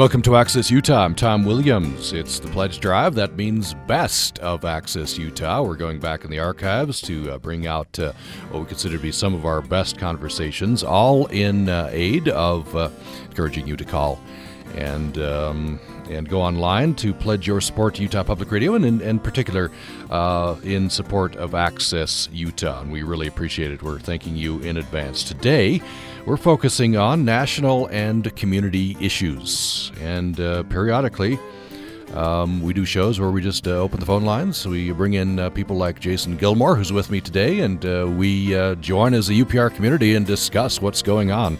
Welcome to Access Utah. I'm Tom Williams. It's the Pledge Drive. That means best of Access Utah. We're going back in the archives to uh, bring out uh, what we consider to be some of our best conversations, all in uh, aid of uh, encouraging you to call and um, and go online to pledge your support to Utah Public Radio, and in, in particular uh, in support of Access Utah. And we really appreciate it. We're thanking you in advance. Today, we're focusing on national and community issues, and uh, periodically. Um, we do shows where we just uh, open the phone lines. We bring in uh, people like Jason Gilmore, who's with me today, and uh, we uh, join as a UPR community and discuss what's going on.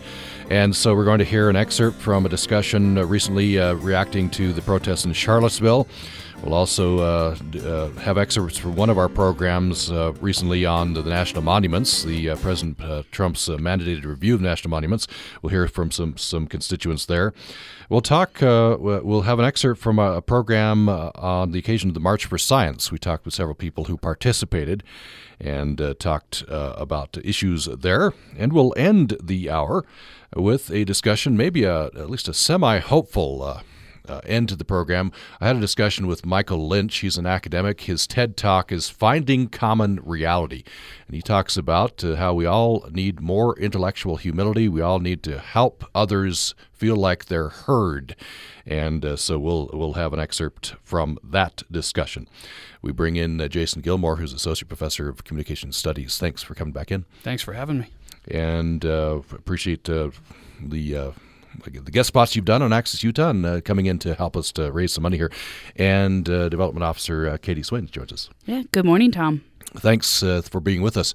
And so we're going to hear an excerpt from a discussion uh, recently reacting to the protests in Charlottesville. We'll also uh, uh, have excerpts from one of our programs uh, recently on the, national monuments, the uh, President uh, Trump's uh, mandated review of national monuments. We'll hear from some some constituents there. We'll talk. we'll have an excerpt from a, a program on the occasion of the March for Science. We talked with several people who participated and talked about issues there. And we'll end the hour with a discussion, maybe a, at least a semi hopeful uh, end to the program, I had a discussion with Michael Lynch. He's an academic. His TED talk is Finding Common Reality. And he talks about uh, how we all need more intellectual humility. We all need to help others feel like they're heard. And uh, so we'll, we'll have an excerpt from that discussion. We bring in uh, Jason Gilmore, who's Associate Professor of Communication Studies. Thanks for coming back in. Thanks for having me. And uh, appreciate uh, the the guest spots you've done on Access Utah and uh, coming in to help us to raise some money here. And uh, Development Officer uh, Katie Swain joins us. Yeah. Good morning, Tom. Thanks uh, for being with us.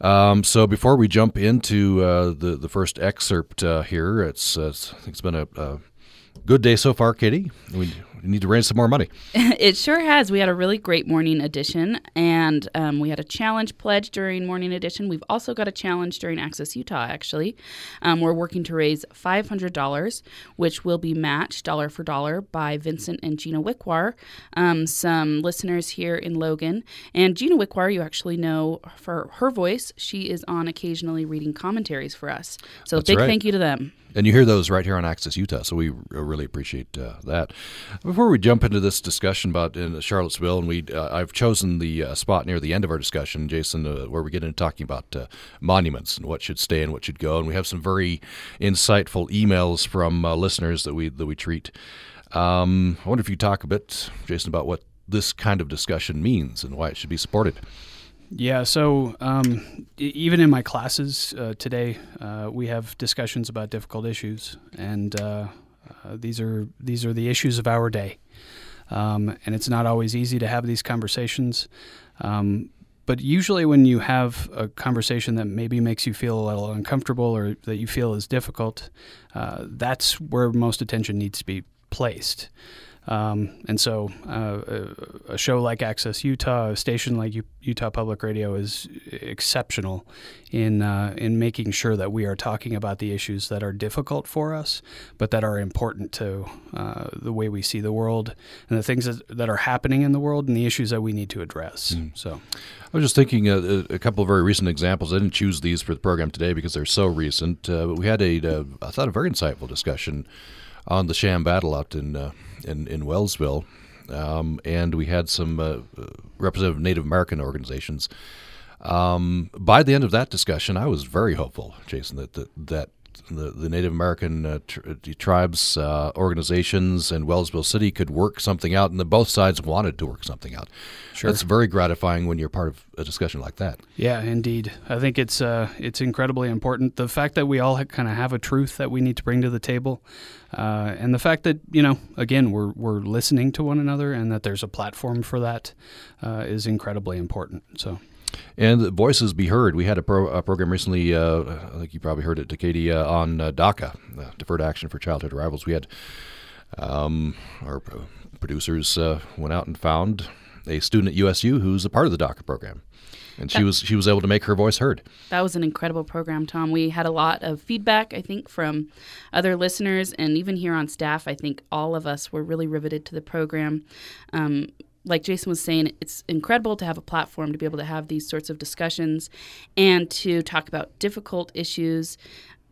Um, so before we jump into uh, the the first excerpt uh, here, it's it's been a, a, good day so far, Katie. We, need to raise some more money. it sure has. We had a really great morning edition, and um, we had a challenge pledge during morning edition. We've also got a challenge during Access Utah. Actually, um, we're working to raise five hundred dollars, which will be matched dollar for dollar by Vincent and Gina Wickwar, um, some listeners here in Logan. And Gina Wickwar, you actually know for her voice. She is on occasionally reading commentaries for us. So That's big right. thank you to them. And you hear those right here on Access Utah, so we really appreciate uh, that. Before we jump into this discussion about in Charlottesville, and we, uh, I've chosen the uh, spot near the end of our discussion, Jason, uh, where we get into talking about uh, monuments and what should stay and what should go, and we have some very insightful emails from uh, listeners that we that we treat. Um, I wonder if you talk a bit, Jason, about what this kind of discussion means and why it should be supported. Yeah, so um, even in my classes uh, today, uh, we have discussions about difficult issues, and uh, uh, these are these are the issues of our day. Um, and it's not always easy to have these conversations. Um, but usually, when you have a conversation that maybe makes you feel a little uncomfortable or that you feel is difficult, uh, that's where most attention needs to be placed. Um, and so, uh, a show like Access Utah, a station like U- Utah Public Radio, is exceptional in uh, in making sure that we are talking about the issues that are difficult for us, but that are important to uh, the way we see the world and the things that, that, are happening in the world and the issues that we need to address. Mm. So, I was just thinking a, uh, a, couple of very recent examples. I didn't choose these for the program today because they're so recent, uh, but we had a, a I thought a very insightful discussion on the sham battle out in uh, in, in Wellsville, um, and we had some uh, representative Native American organizations. Um, by the end of that discussion, I was very hopeful, Jason, that that, that the, the Native American uh, tr- uh, tribes uh, organizations and Wellsville City could work something out, and that both sides wanted to work something out. Sure, that's very gratifying when you're part of a discussion like that. Yeah, indeed. I think it's uh, it's incredibly important. The fact that we all kind of have a truth that we need to bring to the table, uh, and the fact that you know, again, we're we're listening to one another, and that there's a platform for that uh, is incredibly important. So. And voices be heard. We had a, pro, a program recently, uh, I think you probably heard it to Katie, uh, on uh, DACA, Deferred Action for Childhood Arrivals. We had um, our producers uh, went out and found a student at USU who's a part of the DACA program. And she was she was able to make her voice heard. That was an incredible program, Tom. We had a lot of feedback, I think, from other listeners, and even here on staff. I think all of us were really riveted to the program. Um, like Jason was saying, it's incredible to have a platform to be able to have these sorts of discussions and to talk about difficult issues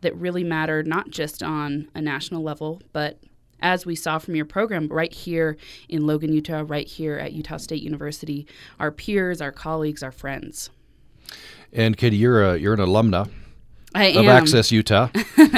that really matter, not just on a national level, but as we saw from your program right here in Logan, Utah, right here at Utah State University, our peers, our colleagues, our friends. And Katie, you're a, you're an alumna I of am. Access Utah.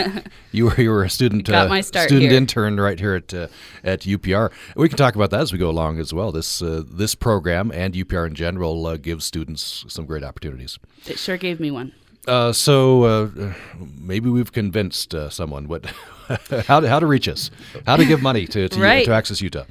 you were you were a student Got uh, my start student here. intern right here at uh, at UPR. We can talk about that as we go along as well. This uh, this program and UPR in general uh, gives students some great opportunities. It sure gave me one. Uh, so uh, maybe we've convinced uh, someone what how to, how to reach us, how to give money to to, Right. to Access Utah.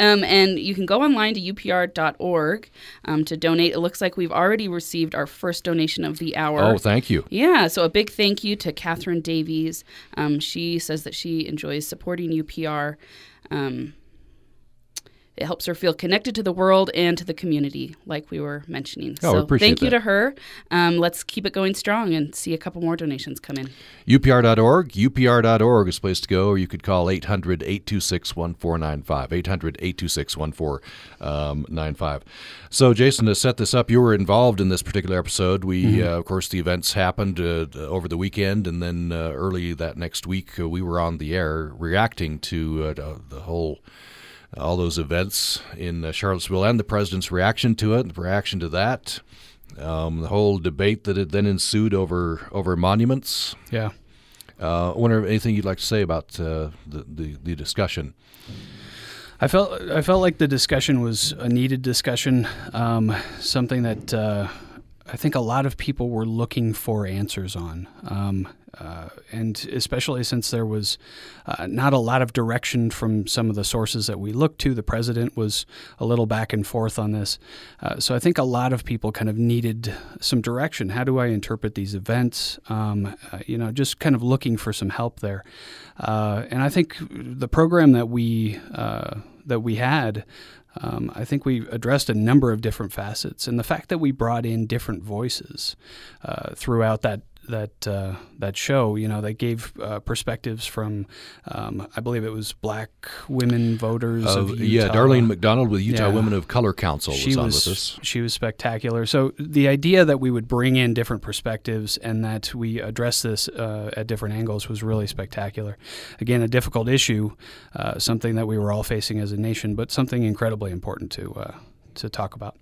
Um, and you can go online to upr.org um, to donate. It looks like we've already received our first donation of the hour. Oh, thank you. Yeah, so a big thank you to Catherine Davies. Um, she says that she enjoys supporting UPR. Um, it helps her feel connected to the world and to the community, like we were mentioning. Oh, we so appreciate thank you that. to her. Um, let's keep it going strong and see a couple more donations come in. UPR.org. UPR.org is a place to go, or you could call 800 826 1495. 800 826 1495. So, Jason, to set this up, you were involved in this particular episode. We, Mm-hmm. uh, of course, the events happened uh, over the weekend, and then uh, early that next week, uh, we were on the air reacting to uh, the- the whole. All those events in uh, Charlottesville and the president's reaction to it, the reaction to that, um, the whole debate that had then ensued over over monuments. Yeah. Uh, I wonder if anything you'd like to say about uh, the, the the discussion. I felt I felt like the discussion was a needed discussion, um, something that uh, I think a lot of people were looking for answers on, um, uh, and especially since there was uh, not a lot of direction from some of the sources that we looked to. The president was a little back and forth on this, uh, so I think a lot of people kind of needed some direction. How do I interpret these events? Um, uh, you know, just kind of looking for some help there, uh, and I think the program that we uh, that we had. Um, I think we addressed a number of different facets, and the fact that we brought in different voices uh, throughout that that uh, that show, you know, that gave uh, perspectives from, um, I believe it was black women voters of, Of- yeah, Darlene McDonald with Utah Yeah. Women of Color Council was She on was with us. she was spectacular. So the idea that we would bring in different perspectives and that we address this uh, at different angles was really spectacular. Again, a difficult issue, uh, something that we were all facing as a nation, but something incredibly important to uh, to talk about.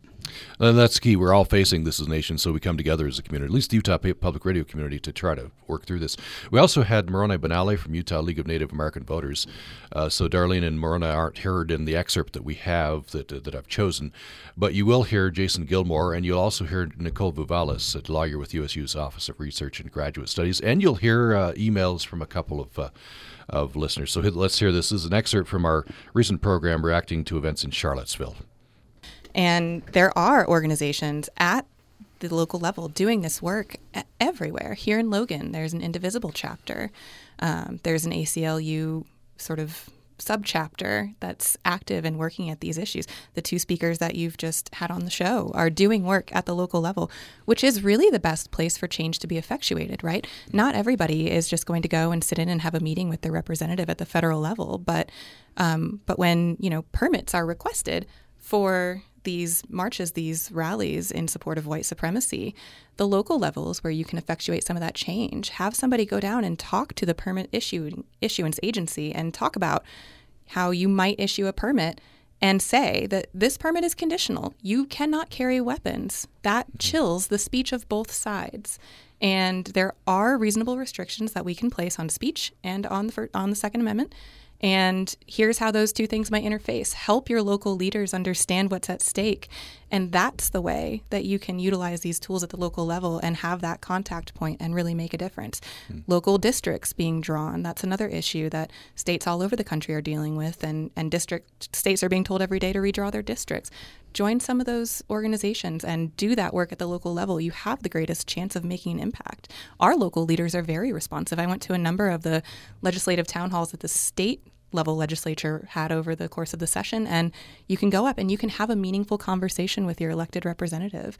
And that's key. We're all facing this as a nation, so we come together as a community, at least the Utah Public Radio community, to try to work through this. We also had Moroni Benally from Utah League of Native American Voters. Uh, so Darlene and Moroni aren't heard in the excerpt that we have that, uh, that I've chosen, but you will hear Jason Gilmore, and you'll also hear Nicole Vouvalis, a lawyer with USU's Office of Research and Graduate Studies, and you'll hear uh, emails from a couple of uh, of listeners. So let's hear this. This is an excerpt from our recent program reacting to events in Charlottesville. And there are organizations at the local level doing this work everywhere. Here in Logan, there's an Indivisible chapter. Um, there's an ACLU sort of subchapter that's active and working at these issues. The two speakers that you've just had on the show are doing work at the local level, which is really the best place for change to be effectuated, right? Not everybody is just going to go and sit in and have a meeting with their representative at the federal level, but um, but when you know permits are requested for these marches, these rallies in support of white supremacy, the local levels where you can effectuate some of that change, have somebody go down and talk to the permit issue, issuance agency and talk about how you might issue a permit and say that this permit is conditional. You cannot carry weapons. That mm-hmm. chills the speech of both sides. And there are reasonable restrictions that we can place on speech and on the on the Second Amendment. And here's how those two things might interface. Help your local leaders understand what's at stake. And that's the way that you can utilize these tools at the local level and have that contact point and really make a difference. Hmm. Local districts being drawn, that's another issue that states all over the country are dealing with. And, and district states are being told every day to redraw their districts. Join some of those organizations and do that work at the local level. You have the greatest chance of making an impact. Our local leaders are very responsive. I went to a number of the legislative town halls that the state level legislature had over the course of the session and you can go up and you can have a meaningful conversation with your elected representative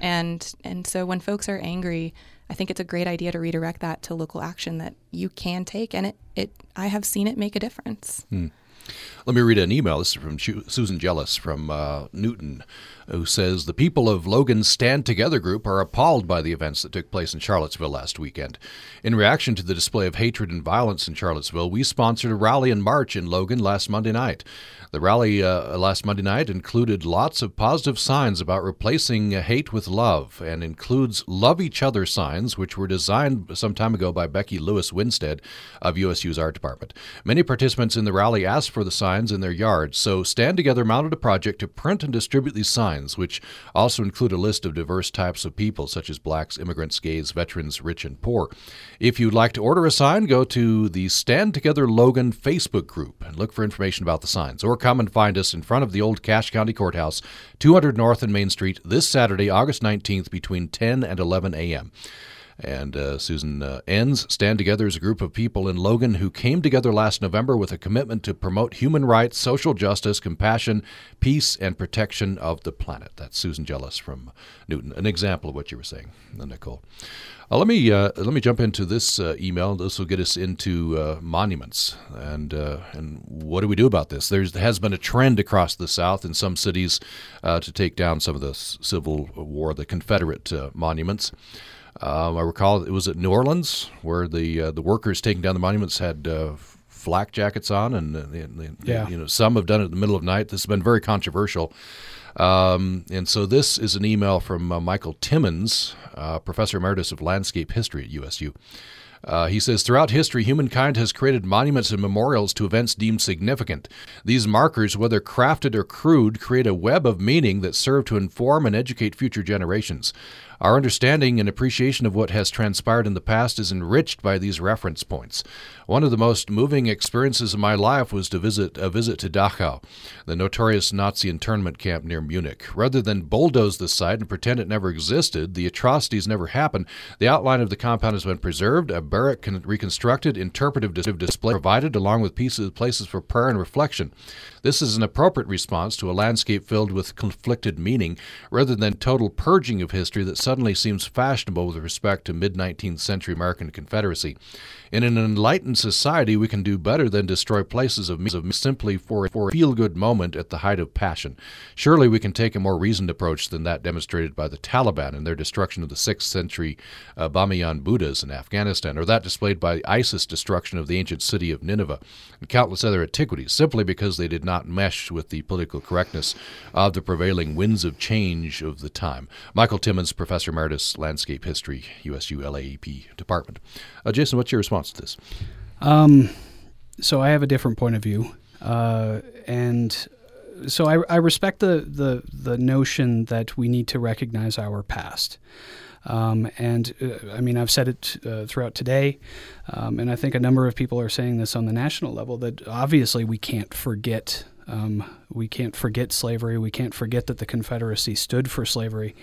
and and so when folks are angry i think it's a great idea to redirect that to local action that you can take and it, it i have seen it make a difference hmm. Let me read an email. This is from Susan Jealous from uh, Newton, who says The people of Logan's Stand Together group are appalled by the events that took place in Charlottesville last weekend. In reaction to the display of hatred and violence in Charlottesville, we sponsored a rally and march in Logan last Monday night. The rally uh, last Monday night included lots of positive signs about replacing hate with love and includes love each other signs, which were designed some time ago by Becky Lewis Winstead of USU's art department. Many participants in the rally asked for the signs in their yards, so Stand Together mounted a project to print and distribute these signs, which also include a list of diverse types of people, such as blacks, immigrants, gays, veterans, rich, and poor. If you'd like to order a sign, go to the Stand Together Logan Facebook group and look for information about the signs, or come and find us in front of the old Cache County Courthouse, 200 North and Main Street, this Saturday, August 19th, between 10 and 11 a.m. And uh, Susan uh, ends Stand Together is a group of people in Logan who came together last November with a commitment to promote human rights, social justice, compassion, peace, and protection of the planet. That's Susan Jealous from Newton. An example of what you were saying, Nicole. Uh, let me uh, let me jump into this uh, email. This will get us into uh, monuments and uh, and what do we do about this? There has been a trend across the South in some cities uh, to take down some of the Civil War, the Confederate monuments. Um, I recall it was at New Orleans where the the workers taking down the monuments had flak jackets on, and, and yeah. you know some have done it in the middle of the night. This has been very controversial. Um, and so this is an email from uh, Michael Timmons, uh, Professor Emeritus of Landscape History at USU. Uh, he says, throughout history, humankind has created monuments and memorials to events deemed significant. These markers, whether crafted or crude, create a web of meaning that serve to inform and educate future generations. Our understanding and appreciation of what has transpired in the past is enriched by these reference points. One of the most moving experiences of my life was to visit a visit to Dachau, the notorious Nazi internment camp near Munich. Rather than bulldoze the site and pretend it never existed, the atrocities never happened, the outline of the compound has been preserved, a barrack can reconstructed, interpretive display provided, along with pieces places for prayer and reflection. This is an appropriate response to a landscape filled with conflicted meaning, rather than total purging of history that suddenly seems fashionable with respect to mid 19th century American Confederacy. In an enlightened society, we can do better than destroy places of, of simply for, for a feel good moment at the height of passion. Surely we can take a more reasoned approach than that demonstrated by the Taliban in their destruction of the 6th century uh, Bamiyan Buddhas in Afghanistan, or that displayed by ISIS' destruction of the ancient city of Nineveh, and countless other antiquities, simply because they did not mesh with the political correctness of the prevailing winds of change of the time. Michael Timmons, Professor Emeritus, Landscape History, USU LAEP Department. Uh, Jason, what's your response this? Um, so I have a different point of view, uh, and so I, I, respect the, the the notion that we need to recognize our past. Um, and uh, I mean, I've said it uh, throughout today, um, and I think a number of people are saying this on the national level that obviously we can't forget. Um, we can't forget slavery. We can't forget that the Confederacy stood for slavery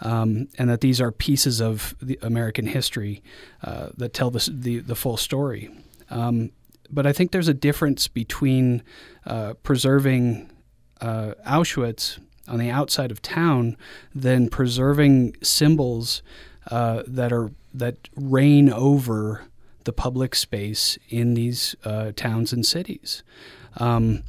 um, and that these are pieces of American history uh, that tell the, the, the full story. Um, but I think there's a difference between uh, preserving uh, Auschwitz on the outside of town than preserving symbols uh, that are that reign over the public space in these uh, towns and cities. Um,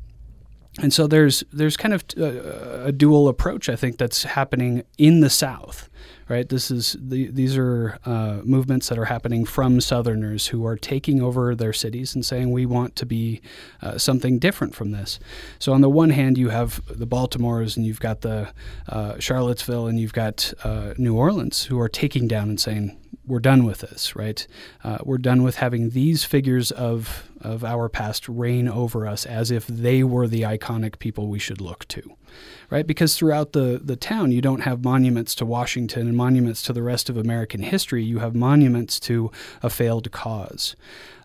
and so there's there's kind of uh, a dual approach I think that's happening in the South, right? This is the, these are uh, movements that are happening from Southerners who are taking over their cities and saying we want to be uh, something different from this. So on the one hand, you have the Baltimores and you've got the uh, Charlottesville and you've got uh, New Orleans who are taking down and saying we're done with this, right? Uh, we're done with having these figures of of our past reign over us as if they were the iconic people we should look to, right? Because throughout the the town, you don't have monuments to Washington and monuments to the rest of American history. You have monuments to a failed cause,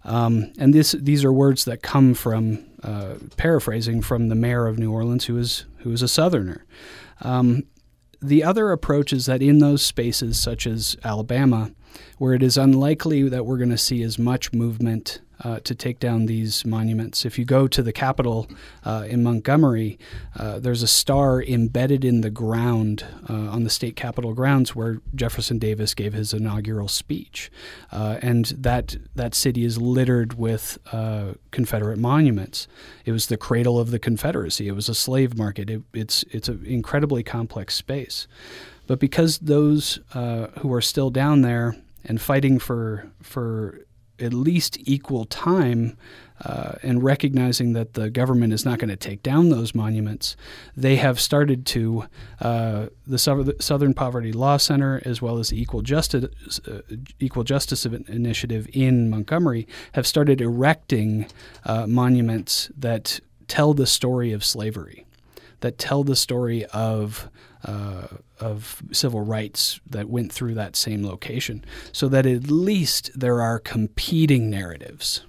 um, and this these are words that come from uh, paraphrasing from the mayor of New Orleans, who is who is a Southerner. Um, the other approach is that in those spaces, such as Alabama, where it is unlikely that we're going to see as much movement uh, to take down these monuments. If you go to the Capitol uh, in Montgomery, uh, there's a star embedded in the ground uh, on the state Capitol grounds where Jefferson Davis gave his inaugural speech, uh, and that that city is littered with Confederate monuments. It was the cradle of the Confederacy. It was a slave market. It, it's it's an incredibly complex space. But because those uh, who are still down there and fighting for for at least equal time uh, and recognizing that the government is not going to take down those monuments, they have started to, uh, the Southern Poverty Law Center, as well as the Equal Justice, uh, Equal Justice Initiative in Montgomery, have started erecting uh, monuments that tell the story of slavery, that tell the story of uh, of civil rights that went through that same location, so that at least there are competing narratives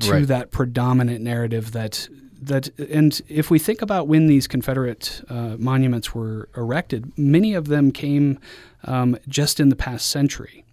to right. that predominant narrative that that and if we think about when these Confederate uh, monuments were erected, many of them came um, just in the past century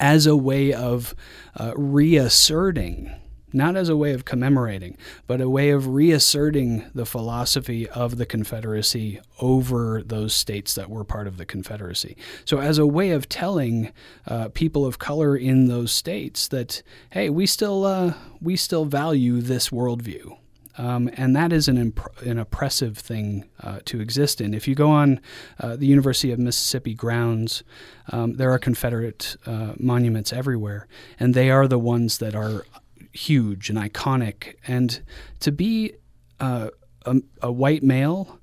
as a way of uh, reasserting not as a way of commemorating, but a way of reasserting the philosophy of the Confederacy over those states that were part of the Confederacy. So, as a way of telling uh, people of color in those states that, hey, we still uh, we still value this worldview. Um, and that is an, imp- an oppressive thing uh, to exist in. If you go on uh, the University of Mississippi grounds, um, there are Confederate uh, monuments everywhere, and they are the ones that are huge and iconic. And to be uh, a, a white male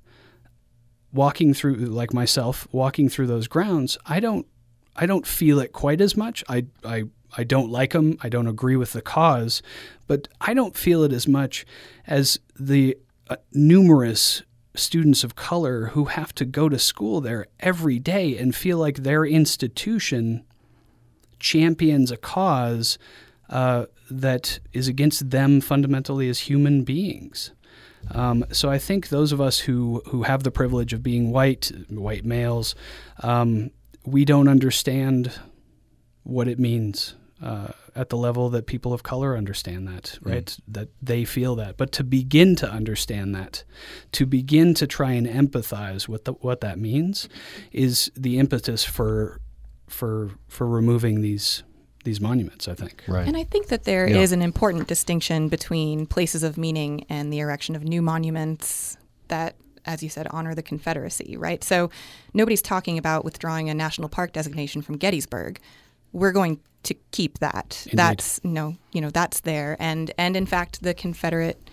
walking through, like myself, walking through those grounds, I don't, I don't feel it quite as much. I, I, I don't like them. I don't agree with the cause, but I don't feel it as much as the uh, numerous students of color who have to go to school there every day and feel like their institution champions a cause uh, that is against them fundamentally as human beings. Um, so I think those of us who who have the privilege of being white, white males, um, we don't understand what it means uh, at the level that people of color understand that, hmm. right? Mm. That they feel that. But to begin to understand that, to begin to try and empathize with the, what that means, is the impetus for for for removing these these monuments, I think. Right. And I think that there yeah. is an important distinction between places of meaning and the erection of new monuments that as you said, honor the Confederacy, right? So nobody's talking about withdrawing a national park designation from Gettysburg. We're going to keep that. Indeed. That's no, you know, that's there. And and in fact, the Confederate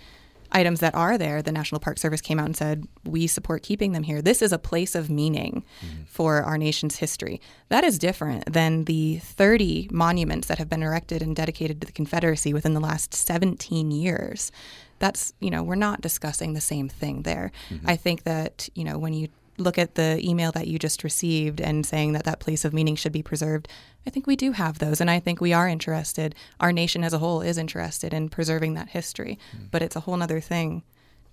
items that are there, the National Park Service came out and said, we support keeping them here. This is a place of meaning mm-hmm. for our nation's history. That is different than the 30 monuments that have been erected and dedicated to the Confederacy within the last 17 years. That's, you know, we're not discussing the same thing there. Mm-hmm. I think that, you know, when you look at the email that you just received and saying that that place of meaning should be preserved, I think we do have those. And I think we are interested, our nation as a whole is interested in preserving that history. Mm. But it's a whole other thing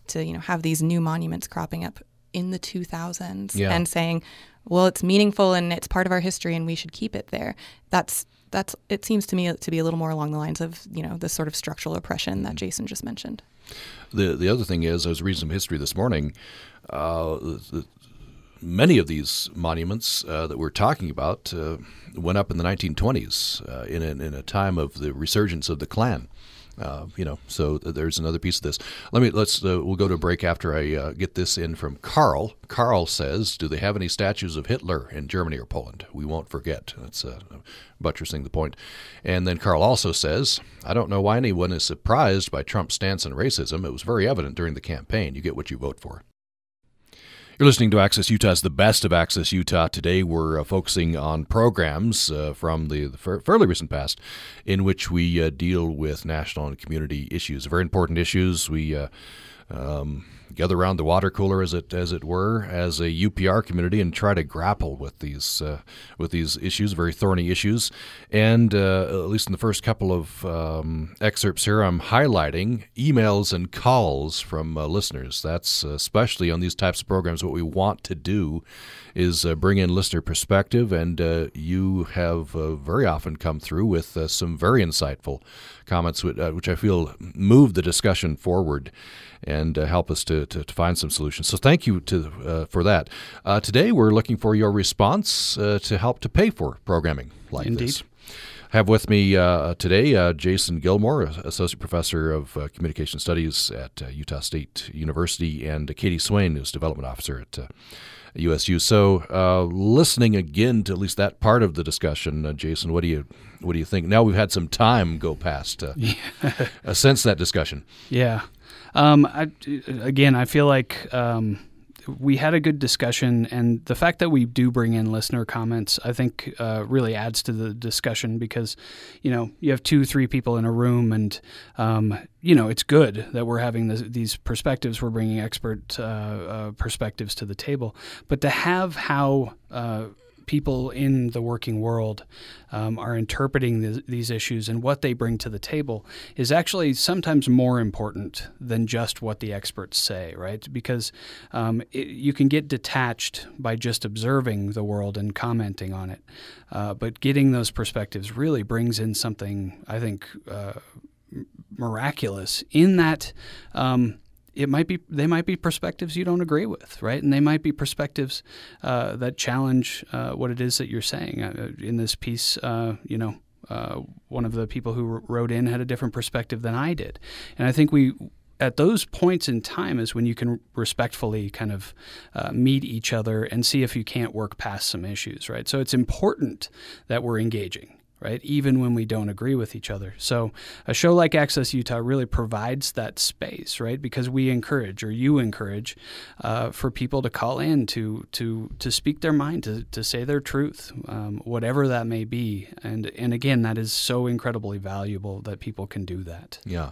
to, you know, have these new monuments cropping up in the 2000s yeah. and saying, well, it's meaningful and it's part of our history and we should keep it there. That's that's it seems to me to be a little more along the lines of you know the sort of structural oppression that mm. Jason just mentioned. The the other thing is, I was reading some history this morning. Uh, the, many of these monuments uh, that we're talking about uh, went up in the 1920s uh, in, a, in a time of the resurgence of the Klan. Uh, you know, so there's another piece of this. Let me let's uh, we'll go to a break after I get this in from Carl. Carl says, "Do they have any statues of Hitler in Germany or Poland? We won't forget." That's buttressing the point. And then Carl also says, "I don't know why anyone is surprised by Trump's stance on racism. It was very evident during the campaign. You get what you vote for." You're listening to Access Utah's the best of Access Utah. Today we're uh, focusing on programs uh, from the, the, fairly recent past in which we uh, deal with national and community issues. Very important issues. We uh, um, gather around the water cooler, as it as it were, as a UPR community, and try to grapple with these uh, with these issues, very thorny issues. And uh, at least in the first couple of um, excerpts here, I'm highlighting emails and calls from uh, listeners. That's uh, especially on these types of programs. What we want to do is uh, bring in listener perspective, and uh, you have very often come through with some very insightful comments, which, which I feel move the discussion forward and uh, help us to, to, to, find some solutions. So thank you to uh, for that. Uh, today we're looking for your response uh, to help to pay for programming like Indeed. this. I have with me uh, today uh, Jason Gilmore, Associate Professor of Communication Studies at Utah State University, and Katie Swain, who's Development Officer at USU. So, uh, listening again to at least that part of the discussion, uh, Jason, what do you what do you think? Now we've had some time go past uh, yeah. since that discussion. Yeah, um, I, again, I feel like um, we had a good discussion, and the fact that we do bring in listener comments, I think, uh, really adds to the discussion because, you know, you have two, three people in a room, and um, you know, it's good that we're having this, these perspectives. We're bringing expert uh, uh, perspectives to the table, but to have how uh, people in the working world um, are interpreting th- these issues and what they bring to the table is actually sometimes more important than just what the experts say, right? Because um, it, you can get detached by just observing the world and commenting on it. Uh, but getting those perspectives really brings in something, I think, uh, miraculous in that. Um, it might be they might be perspectives you don't agree with, right? And they might be perspectives uh, that challenge uh, what it is that you're saying. Uh, in this piece, uh, you know, uh, one of the people who wrote in had a different perspective than I did, and I think we. At those points in time is when you can respectfully kind of uh, meet each other and see if you can't work past some issues, right? So it's important that we're engaging right? Even when we don't agree with each other. So a show like Access Utah really provides that space, right? Because we encourage, or you encourage, uh, for people to call in to to to speak their mind, to, to say their truth, um, whatever that may be. And and again, that is so incredibly valuable that people can do that. Yeah.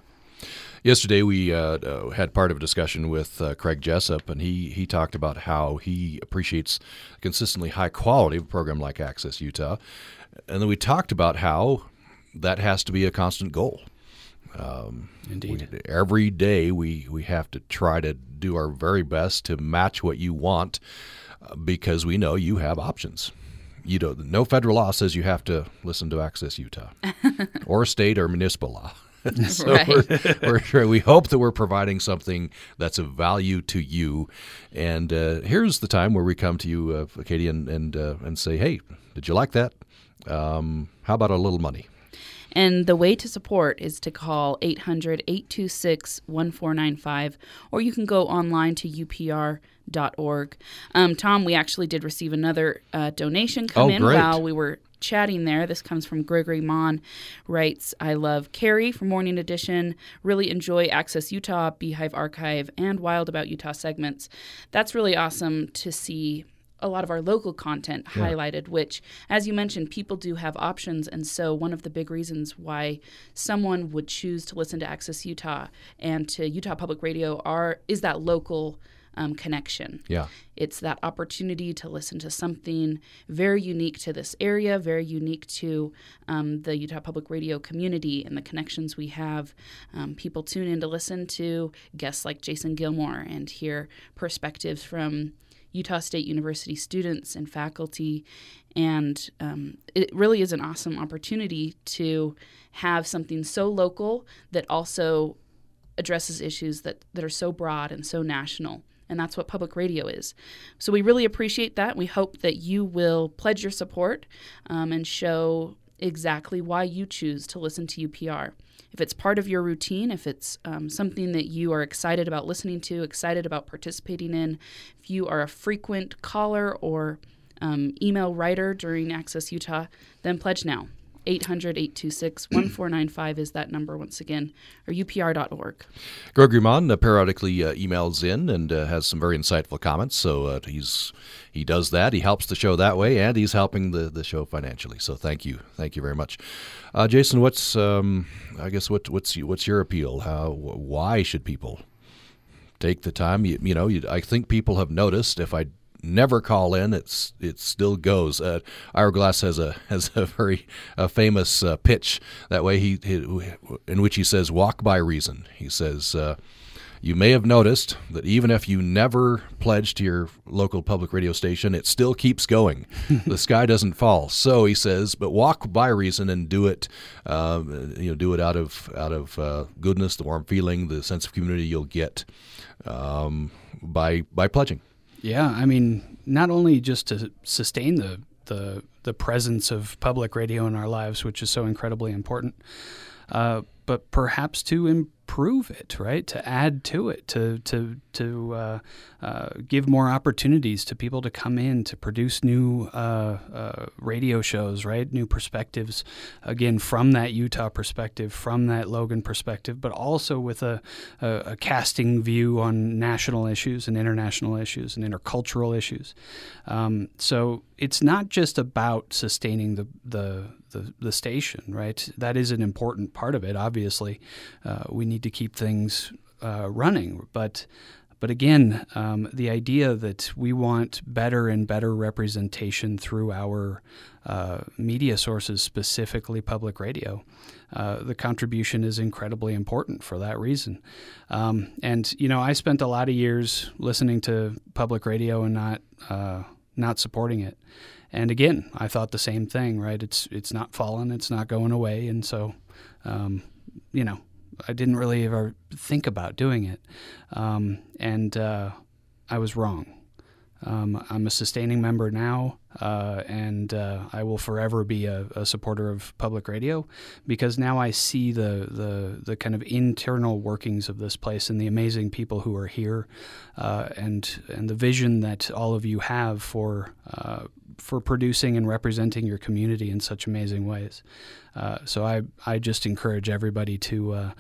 Yesterday, we uh, uh, had part of a discussion with uh, Craig Jessop, and he, he talked about how he appreciates consistently high quality of a program like Access Utah. And then we talked about how that has to be a constant goal. Um, Indeed. We, every day we, we have to try to do our very best to match what you want uh, because we know you have options. You don't, no federal law says you have to listen to Access Utah or state or municipal law. so right. we're, we're, we hope that we're providing something that's of value to you. And uh, here's the time where we come to you, uh, Katie, and and, uh, and say, hey, did you like that? Um, how about a little money? And the way to support is to call 800 826 1495, or you can go online to upr.org. Um, Tom, we actually did receive another uh, donation come oh, in great. while we were chatting there. This comes from Gregory Mon. Writes, I love Carrie from Morning Edition. Really enjoy Access Utah, Beehive Archive, and Wild About Utah segments. That's really awesome to see a lot of our local content yeah. highlighted, which, as you mentioned, people do have options. And so, one of the big reasons why someone would choose to listen to Access Utah and to Utah Public Radio are is that local um, connection. Yeah. It's that opportunity to listen to something very unique to this area, very unique to um, the Utah Public Radio community and the connections we have. Um, people tune in to listen to guests like Jason Gilmore and hear perspectives from Utah State University students and faculty. And um, it really is an awesome opportunity to have something so local that also addresses issues that, that are so broad and so national. And that's what public radio is. So we really appreciate that. We hope that you will pledge your support um, and show exactly why you choose to listen to UPR if it's part of your routine, if it's um, something that you are excited about listening to, excited about participating in, if you are a frequent caller or um, email writer during Access Utah, then pledge now. 800 826 1495 is that number once again, or upr.org. Gregory Mon uh, periodically uh, emails in and uh, has some very insightful comments. So uh, he's he does that. He helps the show that way, and he's helping the, the show financially. So thank you, thank you very much, uh, Jason. What's um, I guess what what's what's your appeal? How why should people take the time. You, you know, you, I think people have noticed if I never call in, it's it still goes. Uh, Ira Glass has a has a very uh, famous uh, pitch that way. He, he, in which he says, "Walk by reason." He says. Uh, you may have noticed that even if you never pledge to your local public radio station, it still keeps going. the sky doesn't fall. So he says, but walk by reason and do it. Uh, you know, do it out of out of uh, goodness, the warm feeling, the sense of community you'll get um, by by pledging. Yeah, I mean, not only just to sustain the the the presence of public radio in our lives, which is so incredibly important, uh, but perhaps to improve it, right? To add to it, to to to uh, uh, give more opportunities to people to come in to produce new uh, uh, radio shows, right? New perspectives, again from that Utah perspective, from that Logan perspective, but also with a, a, a casting view on national issues and international issues and intercultural issues. Um, so it's not just about sustaining the, the the, the station, right? That is an important part of it. Obviously, uh, we need to keep things uh, running, but but again, um, the idea that we want better and better representation through our uh, media sources, specifically public radio, uh, the contribution is incredibly important for that reason. Um, and you know, I spent a lot of years listening to public radio and not uh, not supporting it. And again, I thought the same thing, right? It's it's not fallen, it's not going away, and so, um, you know, I didn't really ever think about doing it, um, and uh, I was wrong. Um, I'm a sustaining member now, uh, and uh, I will forever be a, a, supporter of public radio because now I see the, the, the kind of internal workings of this place and the amazing people who are here, uh, and and the vision that all of you have for uh, for producing and representing your community in such amazing ways. Uh, so I I just encourage everybody to uh,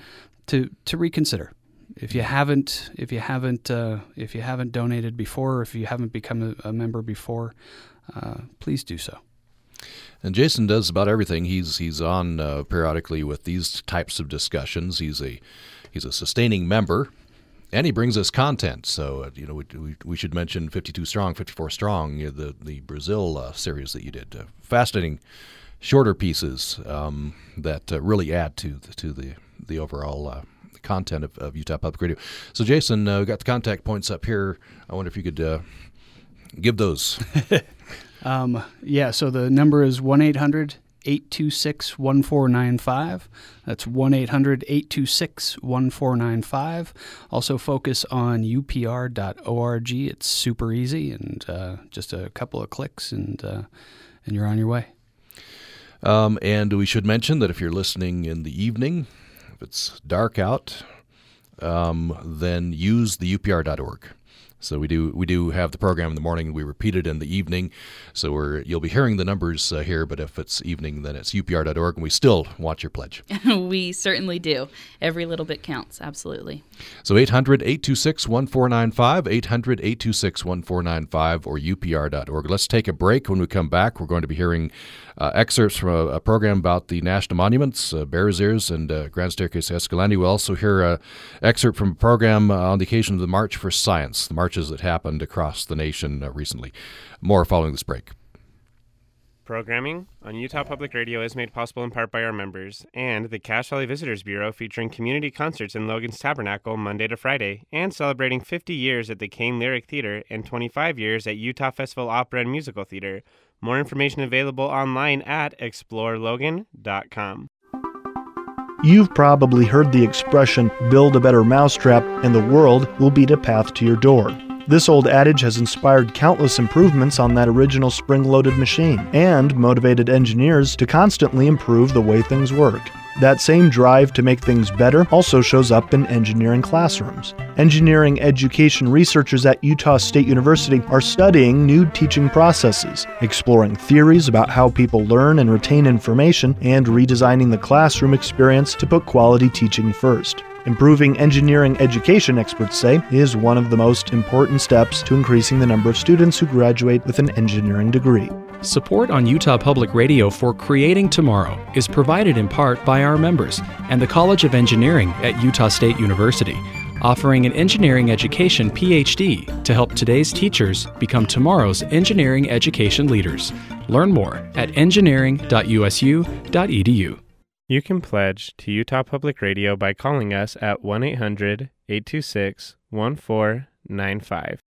to to reconsider if you haven't if you haven't uh, if you haven't donated before or if you haven't become a, a member before uh, please do so and Jason does about everything. He's he's on uh, periodically with these types of discussions. He's a he's a sustaining member, and he brings us content. So uh, you know we, we, we, should mention 52 Strong, 54 Strong, the the Brazil uh, series that you did. Uh, fascinating, shorter pieces um, that uh, really add to the, to the the overall content of, of Utah Public Radio. So, Jason, uh, we got the contact points up here. I wonder if you could uh, give those. um, yeah, so the number is 1 800 826 1495. That's 1 800 826 1495. Also, focus on upr.org. It's super easy and uh, just a couple of clicks, and, uh, and you're on your way. Um, and we should mention that if you're listening in the evening, if it's dark out, um, then use the upr.org. So we do we do have the program in the morning. We repeat it in the evening. So we're you'll be hearing the numbers uh, here, but if it's evening, then it's upr.org, and we still want your pledge. we certainly do. Every little bit counts. Absolutely. So 800-826-1495, 800-826-1495, or upr.org. Let's take a break. When we come back, we're going to be hearing excerpts from a, a, program about the national monuments, uh, Bears Ears and uh, Grand Staircase Escalante. We'll also hear an excerpt from a program uh, on the occasion of the March for Science, the marches that happened across the nation uh, recently. More following this break. Programming on Utah Public Radio is made possible in part by our members and the Cache Valley Visitors Bureau featuring community concerts in Logan's Tabernacle Monday to Friday and celebrating 50 years at the Caine Lyric Theater and 25 years at Utah Festival Opera and Musical Theater. More information available online at explorelogan.com. You've probably heard the expression, build a better mousetrap, and the world will beat a path to your door. This old adage has inspired countless improvements on that original spring loaded machine and motivated engineers to constantly improve the way things work. That same drive to make things better also shows up in engineering classrooms. Engineering education researchers at Utah State University are studying new teaching processes, exploring theories about how people learn and retain information, and redesigning the classroom experience to put quality teaching first. Improving engineering education, experts say, is one of the most important steps to increasing the number of students who graduate with an engineering degree. Support on Utah Public Radio for Creating Tomorrow is provided in part by our members and the College of Engineering at Utah State University offering an engineering education PhD to help today's teachers become tomorrow's engineering education leaders. Learn more at engineering.usu.edu. You can pledge to Utah Public Radio by calling us at 1 800 826 1495.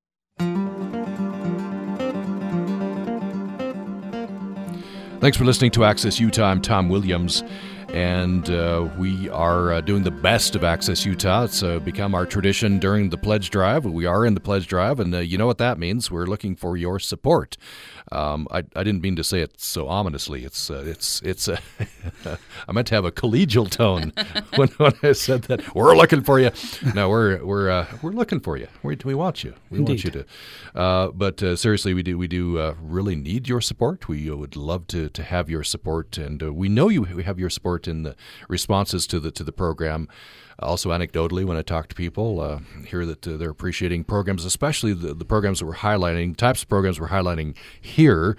Thanks for listening to Access Utah. I'm Tom Williams, and uh, we are uh, doing the best of Access Utah. It's uh, become our tradition during the pledge drive. We are in the pledge drive, and uh, you know what that means. We're looking for your support. Um, I, I, didn't mean to say it so ominously. It's uh, it's it's. Uh, I meant to have a collegial tone when, when I said that. We're looking for you. No, we're we're uh, we're looking for you. We, we want you. We Indeed. want you to. Uh, but uh, seriously, we do we do uh, really need your support. We would love to to have your support, and we know you we have your support in the responses to the to the program. Also, anecdotally, when I talk to people, uh, hear that uh, they're appreciating programs, especially the, the programs that we're highlighting, types of programs we're highlighting here,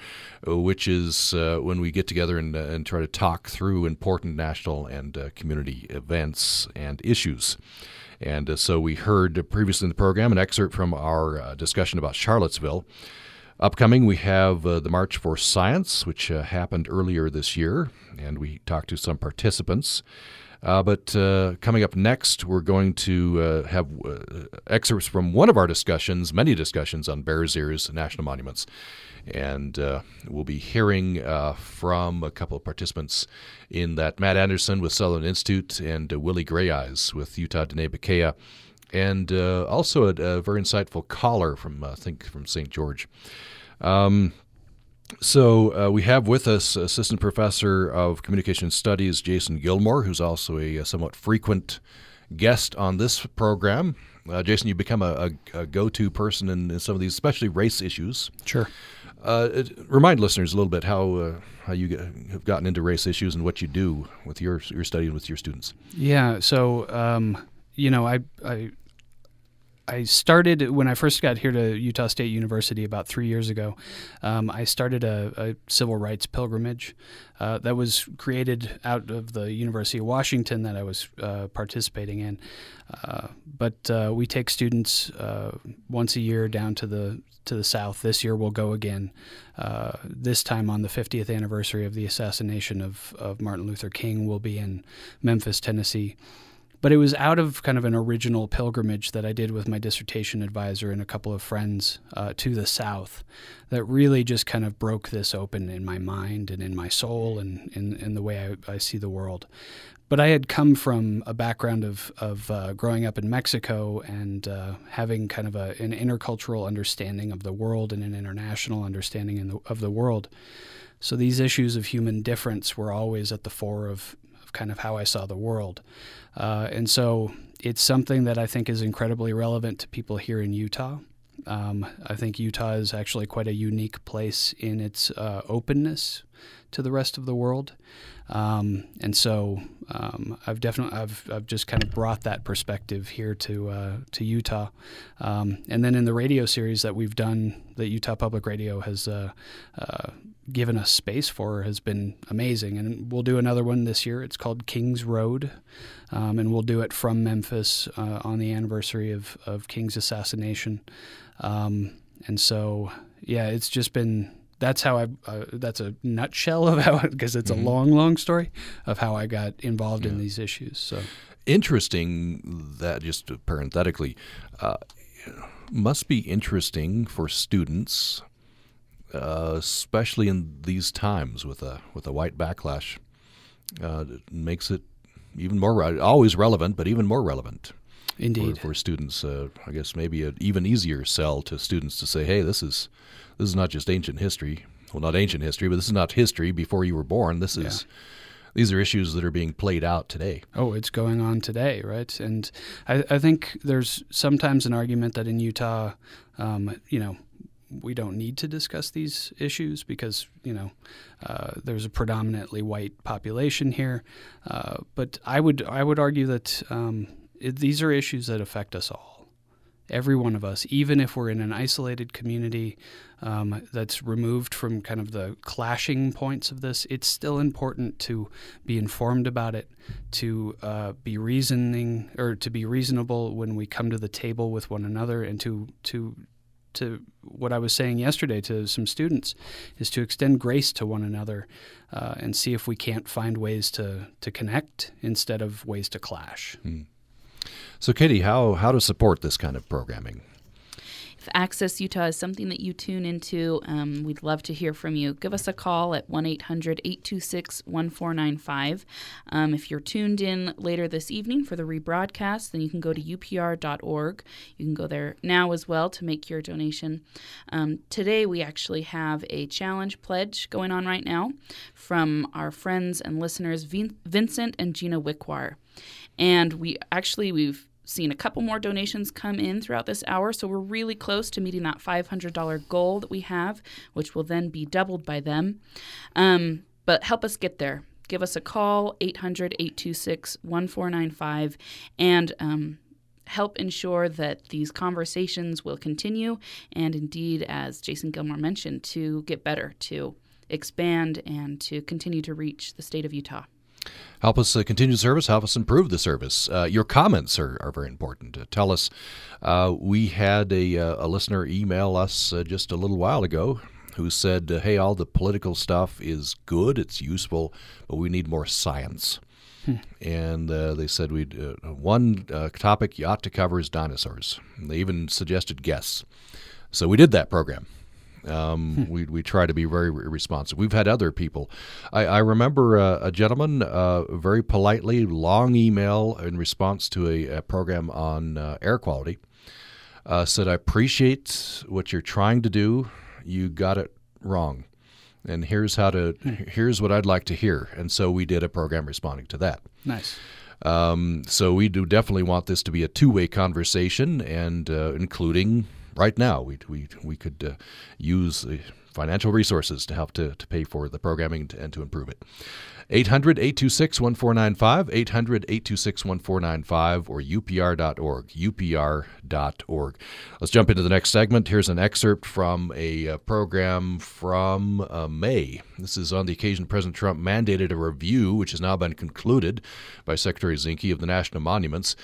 uh, which is uh, when we get together and, uh, and try to talk through important national and uh, community events and issues. And so we heard previously in the program an excerpt from our discussion about Charlottesville. Upcoming, we have uh, the March for Science, which uh, happened earlier this year, and we talked to some participants. Uh, but uh, coming up next, we're going to uh, have uh, excerpts from one of our discussions, many discussions on Bears Ears National Monuments. And uh, we'll be hearing uh, from a couple of participants in that Matt Anderson with Sutherland Institute and Willie Grayeyes with Utah Diné Bikéyah, and also a, a, very insightful caller from, I think, from St. George. Um, so uh, we have with us Assistant Professor of Communication Studies Jason Gilmore, who's also a, somewhat frequent guest on this program. Uh, Jason, you become a, a, a go-to person in, in, some of these, especially race issues. Sure. Uh, it, remind listeners a little bit how uh, how you get, have gotten into race issues and what you do with your your study and with your students. Yeah. So um, you know, I I I started when I first got here to Utah State University about three years ago. Um, I started a, a, civil rights pilgrimage uh, that was created out of the University of Washington that I was uh, participating in. Uh, but uh, we take students uh, once a year down to the to the south. This year we'll go again. Uh, this time on the 50th anniversary of the assassination of, of Martin Luther King, we'll be in Memphis, Tennessee. But it was out of kind of an original pilgrimage that I did with my dissertation advisor and a couple of friends uh, to the South that really just kind of broke this open in my mind and in my soul and in, in the way I, I see the world. But I had come from a background of, of uh, growing up in Mexico and uh, having kind of a, an intercultural understanding of the world and an international understanding the, of the world. So these issues of human difference were always at the fore of, of kind of how I saw the world. Uh, and so it's something that I think is incredibly relevant to people here in Utah. Um, I think Utah is actually quite a unique place in its uh, openness to the rest of the world. Um, and so um, I've definitely I've, I've just kind of brought that perspective here to uh, to Utah, um, and then in the radio series that we've done, that Utah Public Radio has uh, uh, given us space for has been amazing, and we'll do another one this year. It's called King's Road, um, and we'll do it from Memphis uh, on the anniversary of of King's assassination, um, and so yeah, it's just been that's how I. Uh, that's a nutshell of how because it's mm-hmm. a long, long story of how I got involved yeah. in these issues. So interesting that just parenthetically uh, must be interesting for students, uh, especially in these times with a with a white backlash. Uh, it makes it even more always relevant, but even more relevant. Indeed, for, for students, uh, I guess maybe an even easier sell to students to say, "Hey, this is this is not just ancient history. Well, not ancient history, but this is not history before you were born. This is yeah. these are issues that are being played out today. Oh, it's going on today, right? And I, I think there's sometimes an argument that in Utah, um, you know, we don't need to discuss these issues because you know uh, there's a predominantly white population here. Uh, but I would I would argue that um, it, these are issues that affect us all every one of us, even if we're in an isolated community um, that's removed from kind of the clashing points of this, it's still important to be informed about it, to uh, be reasoning or to be reasonable when we come to the table with one another, and to to to what I was saying yesterday to some students is to extend grace to one another uh, and see if we can't find ways to to connect instead of ways to clash. Hmm. So, Katie, how, how to support this kind of programming? If Access Utah is something that you tune into, um, we'd love to hear from you. Give us a call at 1 800 826 1495. Um, if you're tuned in later this evening for the rebroadcast, then you can go to upr.org. You can go there now as well to make your donation. Um, today, we actually have a challenge pledge going on right now from our friends and listeners, Vin- Vincent and Gina Wickwar. And we actually, we've seen a couple more donations come in throughout this hour. So we're really close to meeting that $500 goal that we have, which will then be doubled by them. Um, but help us get there. Give us a call, 800 826 1495, and um, help ensure that these conversations will continue. And indeed, as Jason Gilmore mentioned, to get better, to expand, and to continue to reach the state of Utah. Help us uh, continue the service. Help us improve the service. Uh, your comments are, are very important. Uh, tell us. Uh, we had a, uh, a, listener email us uh, just a little while ago who said, "Hey, all the political stuff is good. It's useful, but we need more science." Hmm. And they said we'd one topic you ought to cover is dinosaurs. And they even suggested guests. So we did that program. Um, hmm. we, we try to be very responsive. We've had other people. I, I remember uh, a gentleman uh, very politely, long email in response to a, a program on uh, air quality, uh, said, I appreciate what you're trying to do. You got it wrong. And here's how to, hmm. here's what I'd like to hear. And so we did a program responding to that. Nice. Um, so we do definitely want this to be a two-way conversation, and uh, including right now. We we we could uh, use financial resources to help to, to pay for the programming and to improve it. 800 826 1495, 800 826 1495, or upr.org, upr.org. Let's jump into the next segment. Here's an excerpt from a uh, program from uh, May. This is on the occasion President Trump mandated a review, which has now been concluded by Secretary Zinke of the National Monuments.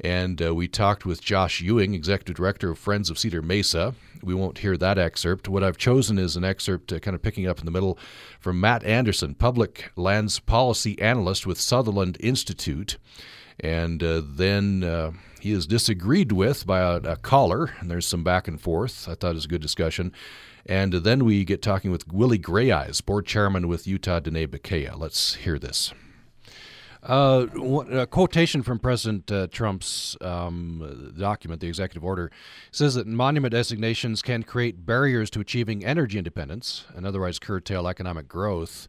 And uh, we talked with Josh Ewing, Executive Director of Friends of Cedar Mesa. We won't hear that excerpt. What I've chosen is an excerpt uh, kind of picking up in the middle from Matt Anderson, Public Lands Policy Analyst with Sutherland Institute. And uh, then uh, he is disagreed with by a, a, caller, and there's some back and forth. I thought it was a good discussion. And then we get talking with Willie Grayeyes, board chairman with Utah Diné Bikéyah. Let's hear this. Uh, a quotation from President uh, Trump's um, document, the executive order, says that monument designations can create barriers to achieving energy independence and otherwise curtail economic growth.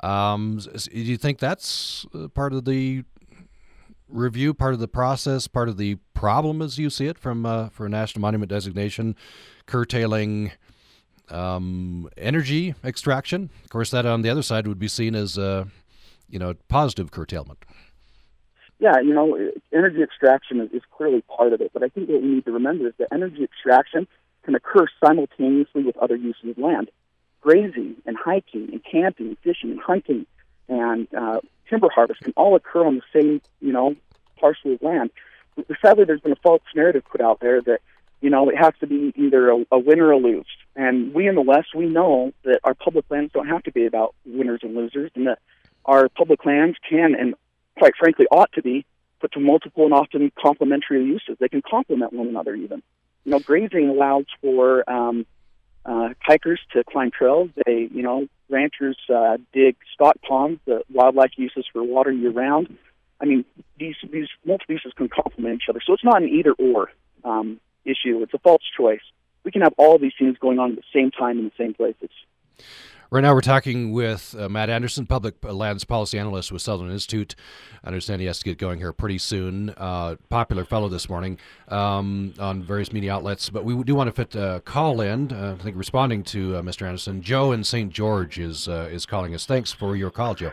Um, do you think that's uh, part of the review, part of the process, part of the problem as you see it from uh, for a national monument designation, curtailing um, energy extraction? Of course, that on the other side would be seen as uh, you know, positive curtailment. Yeah, you know, energy extraction is, clearly part of it, but I think what we need to remember is that energy extraction can occur simultaneously with other uses of land. Grazing and hiking and camping and fishing and hunting and uh, timber harvest can all occur on the same, you know, parcel of land. Sadly, there's been a false narrative put out there that, you know, it has to be either a, a or a lose. And we in the West, we know that our public lands don't have to be about winners and losers, and that our public lands can and quite frankly ought to be put to multiple and often complementary uses. They can complement one another even. You know, grazing allows for um, uh, hikers to climb trails. They, you know, ranchers uh, dig stock ponds, the wildlife uses for water year round. I mean, these these multiple uses can complement each other. So it's not an either or um, issue. It's a false choice. We can have all these things going on at the same time in the same places. Right now, we're talking with uh, Matt Anderson, public lands policy analyst with Sutherland Institute. I understand he has to get going here pretty soon. Uh, popular fellow this morning um, on various media outlets, but we do want to fit a uh, call in. Uh, I think responding to uh, Mr. Anderson, Joe in St. George is uh, is calling us. Thanks for your call, Joe.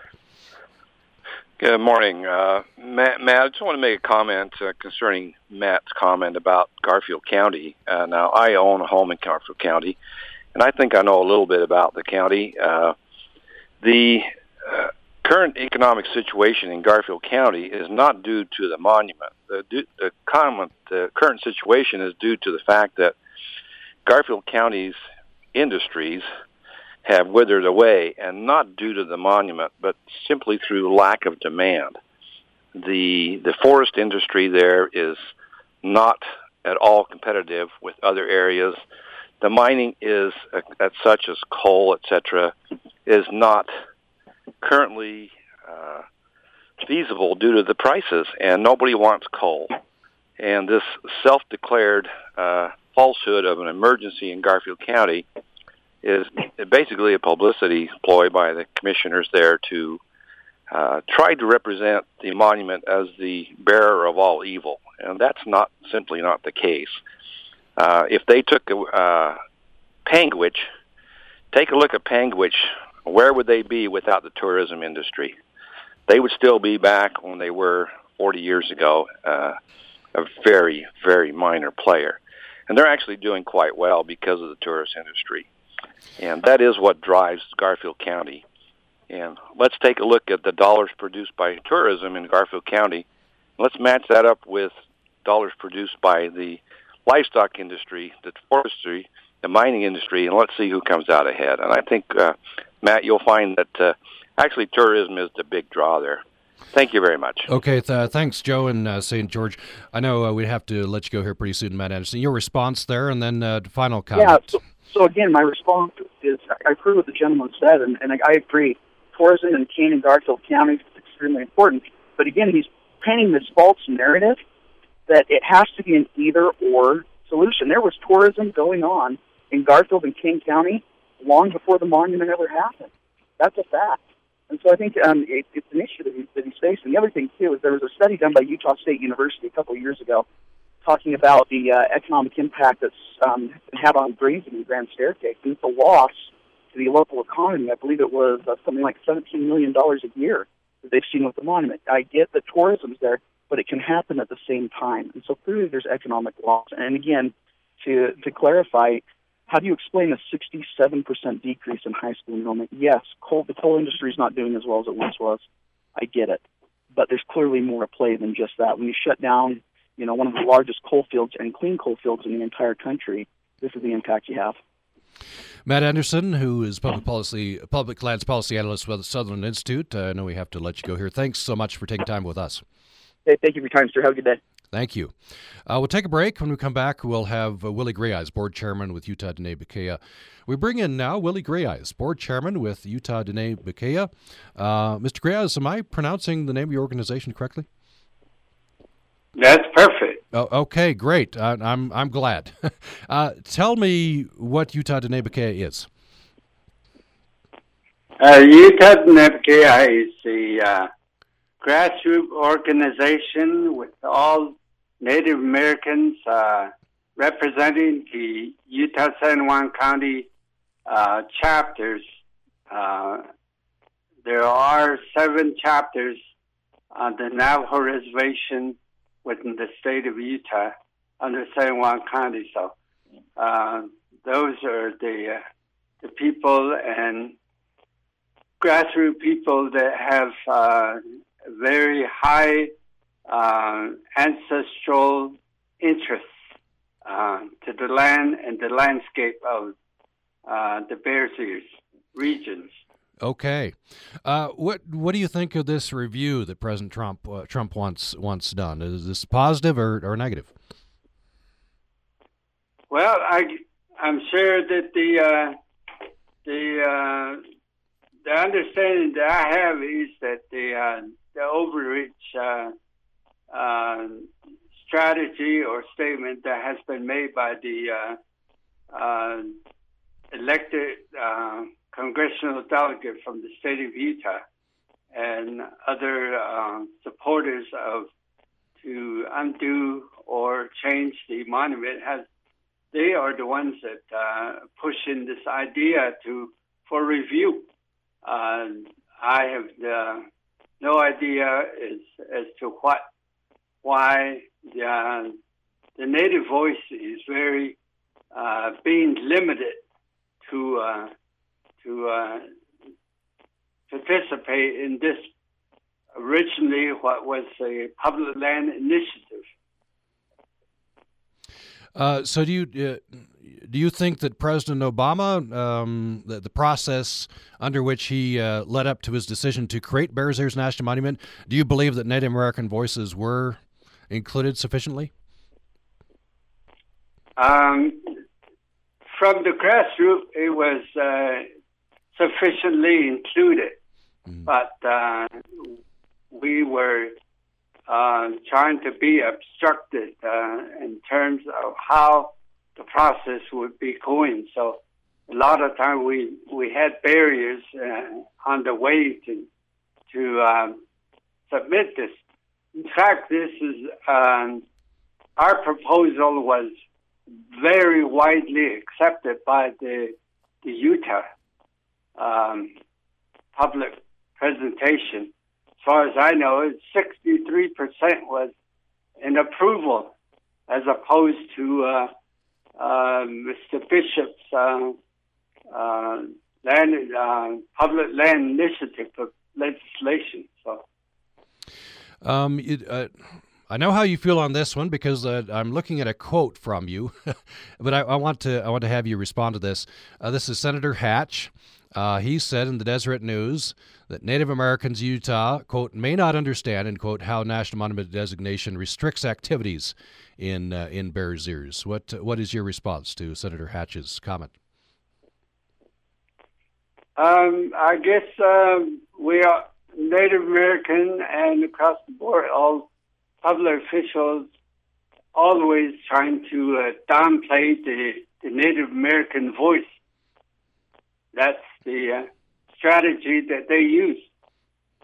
Good morning, Matt, Matt. I just want to make a comment concerning Matt's comment about Garfield County. Now, I own a home in Garfield County, and I think I know a little bit about the county. Uh, the uh, current economic situation in Garfield County is not due to the monument. The, the, the current situation is due to the fact that Garfield County's industries have withered away, and not due to the monument, but simply through lack of demand. The the forest industry there is not at all competitive with other areas. The mining is at such as coal, etc., is not currently uh, feasible due to the prices, and nobody wants coal. And this self-declared uh, falsehood of an emergency in Garfield County is basically a publicity ploy by the commissioners there to uh, try to represent the monument as the bearer of all evil, and that's not simply not the case. If they took uh, Panguitch, take a look at Panguitch. Where would they be without the tourism industry? They would still be back when they were 40 years ago, uh, a very, very minor player. And they're actually doing quite well because of the tourist industry. And that is what drives Garfield County. And let's take a look at the dollars produced by tourism in Garfield County. Let's match that up with dollars produced by the livestock industry, the forestry, the mining industry, and let's see who comes out ahead. And I think, uh, Matt, you'll find that uh, actually tourism is the big draw there. Thank you very much. Okay, th- thanks, Joe and uh, St. George. I know uh, we have to let you go here pretty soon, Matt Anderson. Your response there, and then uh, final comment. Yeah, so, so again, my response is I agree with the gentleman said, and, and I, I agree. Tourism in Kane and Garfield counties is extremely important. But again, he's painting this false narrative that it has to be an either or solution. There was tourism going on in Garfield and Kane County long before the monument ever happened. That's a fact. And so I think um, it, it's an issue that, he, that he's facing. The other thing, too, is there was a study done by Utah State University a couple of years ago talking about the uh, economic impact that's um, had on grazing in Grand Staircase. And it's a loss to the local economy. I believe it was uh, something like $17 million a year that they've seen with the monument. I get that tourism's there, but it can happen at the same time. And so clearly there's economic loss. And again, to, to clarify, how do you explain a 67% decrease in high school enrollment? Yes, coal, the coal industry is not doing as well as it once was. I get it. But there's clearly more at play than just that. When you shut down you know, one of the largest coal fields and clean coal fields in the entire country, this is the impact you have. Matt Anderson, who is public policy, public lands policy analyst with the Sutherland Institute. Uh, I know we have to let you go here. Thanks so much for taking time with us. Hey, thank you for your time, sir. Have a good day. Thank you. Uh, we'll take a break. When we come back, we'll have uh, Willie Grayeyes, board chairman with Utah Diné Bikéyah. We bring in now Willie Grayeyes, board chairman with Utah Diné Bikéyah. Uh, Mr. Grayeyes, am I pronouncing the name of your organization correctly? That's perfect. Oh, okay, great. Uh, I'm I'm glad. uh, tell me what Utah Diné Bikéyah is. Uh, Utah Diné Bikéyah is a uh, grassroots organization with all Native Americans uh, representing the Utah San Juan County uh, chapters. there are seven chapters on the Navajo Reservation within the state of Utah under San Juan County. So uh, those are the uh, the people and grassroots people that have uh, very high uh, ancestral interests uh, to the land and the landscape of uh, the Bears Ears regions. Okay, uh, what what do you think of this review that President Trump uh, Trump wants wants done? Is this positive or, or negative? Well, I I'm sure that the uh, the uh, the understanding that I have is that the uh, the overreach uh, strategy or statement that has been made by the elected congressional delegate from the state of Utah and other uh, supporters of to undo or change the monument has they are the ones that uh, push in this idea to for review. Uh, I have uh, no idea as as to what why the the native voice is very uh, being limited to uh, to uh, participate in this originally what was a public land initiative. Uh, so do you uh, do you think that President Obama, um, the, the, process under which he uh, led up to his decision to create Bears Ears National Monument, do you believe that Native American voices were included sufficiently? Um, from the grassroots, it was uh, sufficiently included, mm. but uh, we were uh, trying to be obstructed uh, in terms of how the process would be going. So a lot of time we we had barriers uh, on the way to to um, submit this. In fact, this is um, our proposal was very widely accepted by the the Utah um, public presentation. As far as I know, 63% was in approval, as opposed to uh, uh, Mr. Bishop's uh, uh, land uh, public land initiative legislation. So. Um, it, uh, I know how you feel on this one because uh, I'm looking at a quote from you, but I, I, want to I want to have you respond to this. Uh, this is Senator Hatch. Uh, he said in the Deseret News that Native Americans in Utah quote may not understand and quote how national monument designation restricts activities in uh, in Bears Ears. What what is your response to Senator Hatch's comment? Um, I guess um, we are Native American and across the board all public officials always trying to uh, downplay the, the Native American voice. That's the uh, strategy that they use.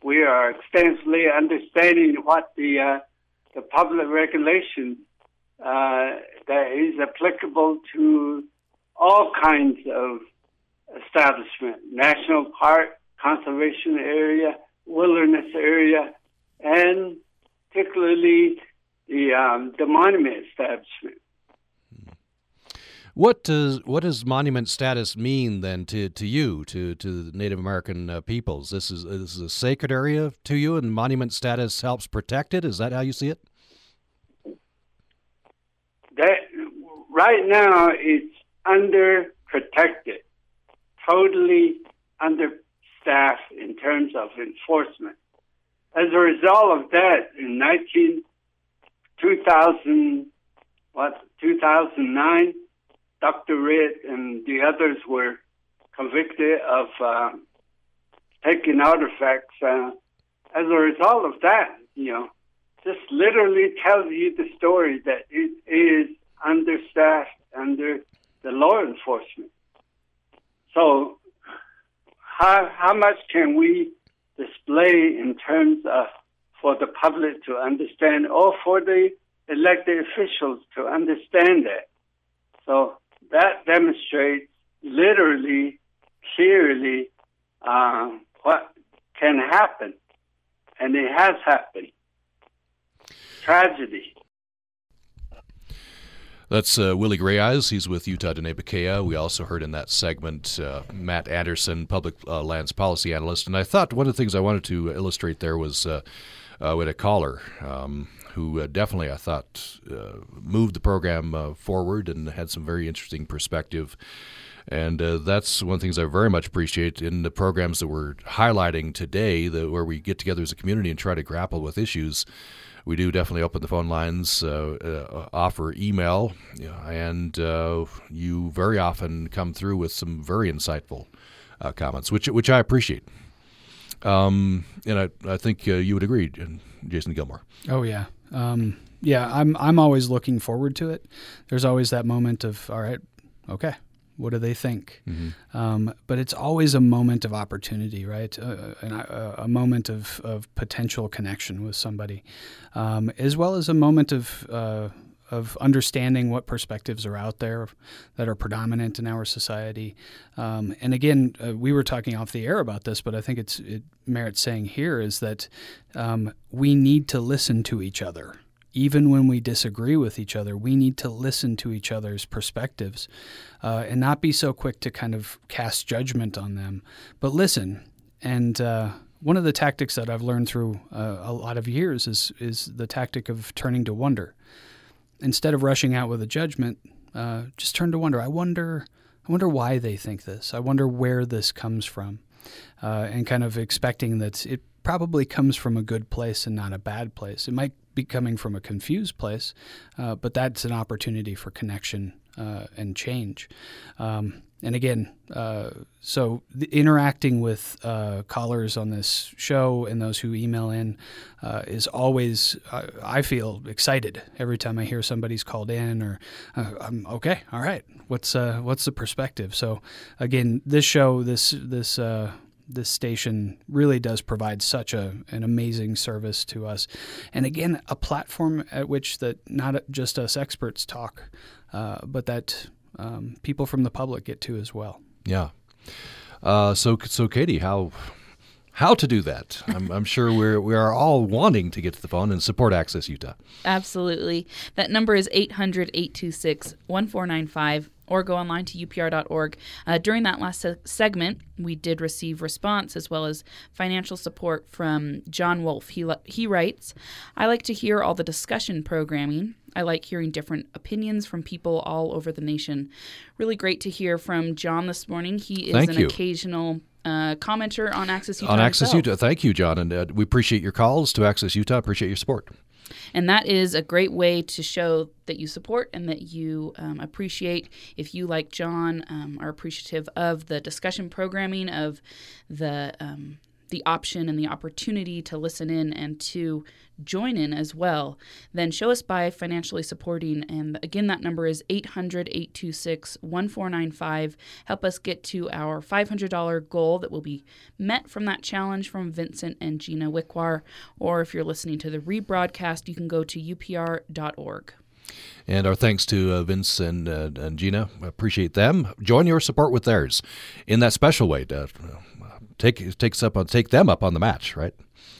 We are extensively understanding what the uh, the public regulation uh, that is applicable to all kinds of establishment, national park, conservation area, wilderness area, and particularly the um, the monument establishment. What does what does monument status mean then to, to you to to Native American uh, peoples? This is this is a sacred area to you, and monument status helps protect it. Is that how you see it? That right now it's under protected, totally understaffed in terms of enforcement. As a result of that, in 19, 2000, what, 2009, Dr. Redd and the others were convicted of uh, taking artifacts. Uh, as a result of that, you know, just literally tells you the story that it is understaffed under the law enforcement. So, how how much can we display in terms of for the public to understand or for the elected officials to understand that. So that demonstrates literally, clearly, uh, what can happen. And it has happened. Tragedy. That's uh, Willie Grayeyes. He's with Utah Diné Bikéyah. We also heard in that segment uh, Matt Anderson, public uh, lands policy analyst. And I thought one of the things I wanted to illustrate there was uh, uh, with a caller um, who uh, definitely, I thought, moved the program forward and had some very interesting perspective. And uh, that's one of the things I very much appreciate in the programs that we're highlighting today, that where we get together as a community and try to grapple with issues we do definitely open the phone lines, uh, uh, offer email, and uh, you very often come through with some very insightful uh, comments, which which I appreciate. Um, and I, I think uh, you would agree, Jason Gilmore. Oh yeah, um, yeah. I'm I'm always looking forward to it. There's always that moment of all right, okay, what do they think? Mm-hmm. Um, but it's always a moment of opportunity, right? Uh, a, a, moment of, of potential connection with somebody, um, as well as a moment of uh, of understanding what perspectives are out there that are predominant in our society. Um, and again, uh, we were talking off the air about this, but I think it's it merits saying here is that um, we need to listen to each other. Even when we disagree with each other, we need to listen to each other's perspectives uh, and not be so quick to kind of cast judgment on them, but listen. And uh, one of the tactics that I've learned through uh, a lot of years is is the tactic of turning to wonder. Instead of rushing out with a judgment, uh, just turn to wonder. I wonder, I wonder why they think this. I wonder where this comes from, uh, and kind of expecting that it probably comes from a good place and not a bad place. It might be coming from a confused place, uh, but that's an opportunity for connection uh, and change. Um, and again, uh, so interacting with uh, callers on this show and those who email in uh, is always, uh, I feel excited every time I hear somebody's called in or uh, I'm okay, all right, what's uh, what's the perspective? So again, this show, this this this station really does provide such a an amazing service to us, and again, a platform at which that not just us experts talk, but that um, people from the public get to as well. Yeah. Uh, so so Katie, how how to do that? I'm, I'm sure we're we are all wanting to get to the phone and support Access Utah. Absolutely. That number is 800-826-1495 or go online to upr.org. Uh, during that last se- segment, we did receive response as well as financial support from John Wolf. He, he writes, I like to hear all the discussion programming I like hearing different opinions from people all over the nation. Really great to hear from John this morning. He is Thank an you. occasional uh, commenter on Access Utah. On Access himself. Utah. Thank you, John. And uh, we appreciate your calls to Access Utah. Appreciate your support. And that is a great way to show that you support and that you um, appreciate. If you, like John, um, are appreciative of the discussion programming, of the um, the option and the opportunity to listen in and to join in as well, then show us by financially supporting. And again, that number is 800 826 1495. Help us get to our $500 goal that will be met from that challenge from Vincent and Gina Wickwar. Or if you're listening to the rebroadcast, you can go to upr.org. And our thanks to uh, Vince and, uh, and Gina. Appreciate them. Join your support with theirs in that special way. To, uh, take takes up on take them up on the match, right?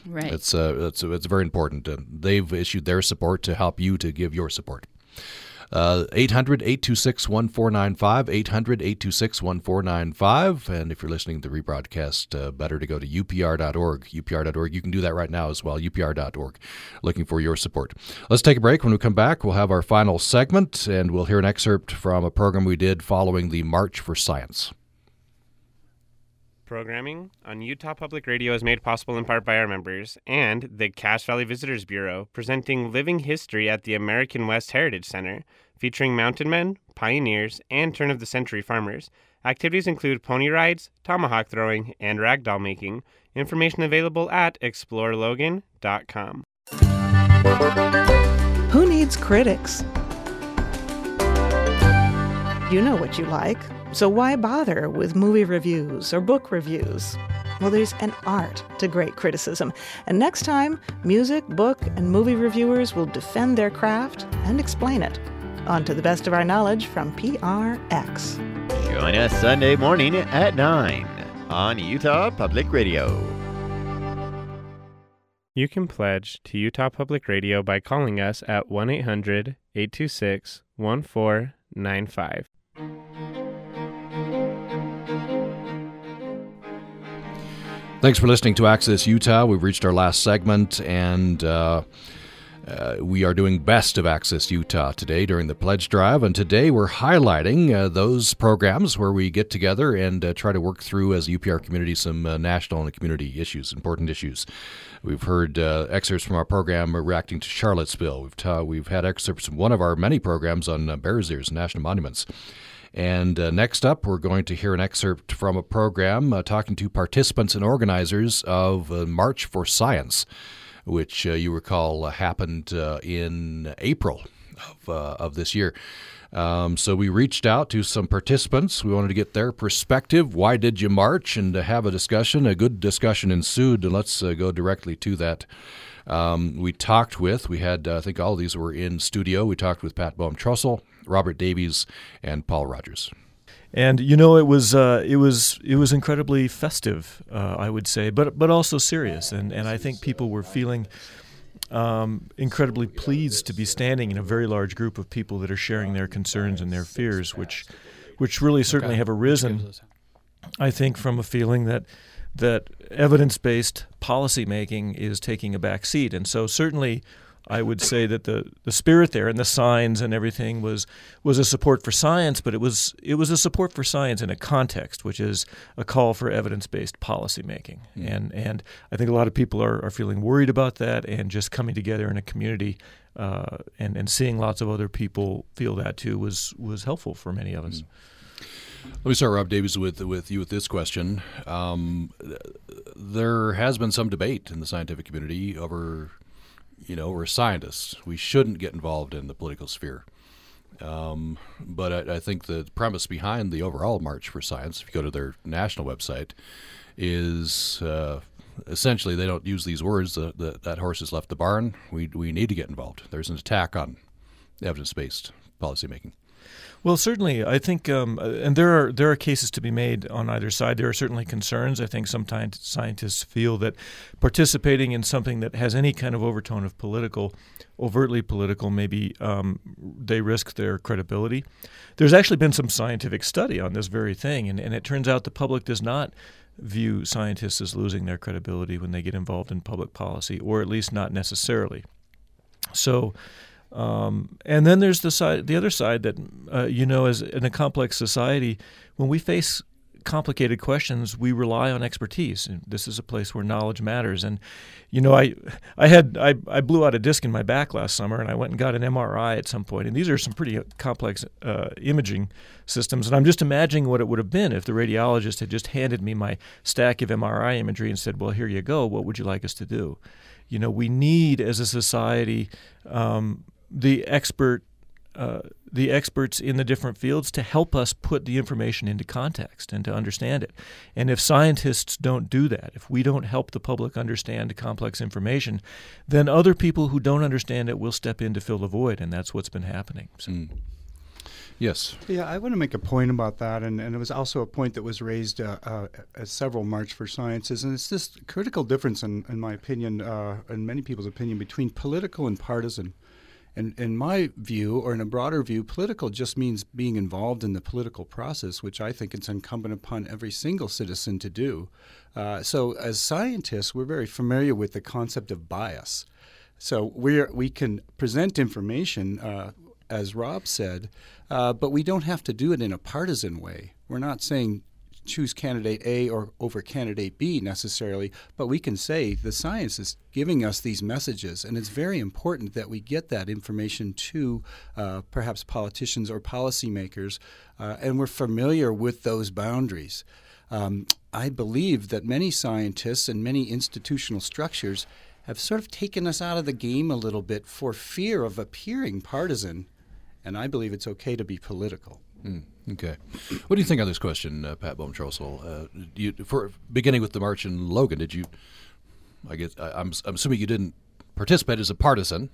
Right. It's uh, it's it's very important. Uh, they've issued their support to help you to give your support. Uh, 800 826 1495, 800 826 1495. And if you're listening to the rebroadcast, uh, better to go to upr.org. upr.org. You can do that right now as well, upr.org. Looking for your support. Let's take a break. When we come back, we'll have our final segment and we'll hear an excerpt from a program we did following the March for Science. Programming on Utah Public Radio is made possible in part by our members and the Cache Valley Visitors Bureau, presenting living history at the American West Heritage Center, featuring mountain men, pioneers, and turn of the century farmers. Activities include pony rides, tomahawk throwing, and ragdoll making. Information available at explorelogan.com. Who needs critics? You know what you like, so why bother with movie reviews or book reviews? Well, there's an art to great criticism, and next time, music, book, and movie reviewers will defend their craft and explain it. On to the best of our knowledge from PRX. Join us Sunday morning at 9 on Utah Public Radio. You can pledge to Utah Public Radio by calling us at 1 800 826 1495. Thanks for listening to Access Utah. We've reached our last segment, and uh, uh, we are doing Best of Access Utah today during the pledge drive. And today we're highlighting uh, those programs where we get together and uh, try to work through, as a UPR community, some uh, national and community issues, important issues. We've heard uh, excerpts from our program reacting to Charlottesville. We've, ta- we've had excerpts from one of our many programs on uh, Bears Ears, National Monuments. And uh, next up, we're going to hear an excerpt from a program uh, talking to participants and organizers of uh, March for Science, which uh, you recall uh, happened uh, in April. of, of this year. Um, so we reached out to some participants. We wanted to get their perspective. Why did you march? And to have a discussion. A good discussion ensued. And let's go directly to that. Um, we talked with, we had, I think all these were in studio. We talked with Pat Bohm Trussell, Robert Davies, and Paul Rogers. And you know, it was uh, it was it was incredibly festive, uh, I would say, but but also serious. And and I think people were feeling um, incredibly pleased to be standing in a very large group of people that are sharing their concerns and their fears, which which really certainly have arisen. I think from a feeling that that evidence-based policymaking is taking a back seat, and so certainly I would say that the, the spirit there and the signs and everything was was a support for science, but it was it was a support for science in a context, which is a call for evidence based policymaking. Mm. And and I think a lot of people are, are feeling worried about that and just coming together in a community uh, and and seeing lots of other people feel that too was was helpful for many of us. Mm. Let me start, Rob Davies, with with you with this question. Um, there has been some debate in the scientific community over you know, we're scientists. We shouldn't get involved in the political sphere. Um, but I, I, think the premise behind the overall March for Science, if you go to their national website, is uh, essentially they don't use these words. The, the, that horse has left the barn. We we need to get involved. There's an attack on evidence-based policymaking. Well, certainly, I think, um, uh, and there are there are cases to be made on either side. There are certainly concerns. I think sometimes scientists feel that participating in something that has any kind of overtone of political, overtly political, maybe um, they risk their credibility. There's actually been some scientific study on this very thing, and, and it turns out the public does not view scientists as losing their credibility when they get involved in public policy, or at least not necessarily. So um, and then there's the side, the other side that uh, you know, as in a complex society, when we face complicated questions, we rely on expertise. And this is a place where knowledge matters. And you know, I I had I, I blew out a disc in my back last summer, and I went and got an MRI at some point. And these are some pretty complex uh, imaging systems. And I'm just imagining what it would have been if the radiologist had just handed me my stack of MRI imagery and said, "Well, here you go. What would you like us to do?" You know, we need as a society um, the expert uh, the experts in the different fields to help us put the information into context and to understand it. And if scientists don't do that, if we don't help the public understand complex information, then other people who don't understand it will step in to fill the void, and that's what's been happening. So. Mm. Yes. Yeah, I want to make a point about that, and, and it was also a point that was raised uh, uh, at several March for Sciences, and it's this critical difference, in, in my opinion, uh, in many people's opinion, between political and partisan. And in my view, or in a broader view, political just means being involved in the political process, which I think it's incumbent upon every single citizen to do. Uh, so, as scientists, we're very familiar with the concept of bias. So we we can present information, uh, as Rob said, uh, but we don't have to do it in a partisan way. We're not saying choose candidate A or over candidate B necessarily, but we can say the science is giving us these messages, and it's very important that we get that information to uh, perhaps politicians or policymakers, uh, and we're familiar with those boundaries. Um, I believe that many scientists and many institutional structures have sort of taken us out of the game a little bit for fear of appearing partisan, and I believe it's okay to be political. Mm. Okay. What do you think on this question, uh, Pat Bohm Uh, you, for beginning with the march in Logan, did you? I guess I, am I'm assuming you didn't participate as a partisan.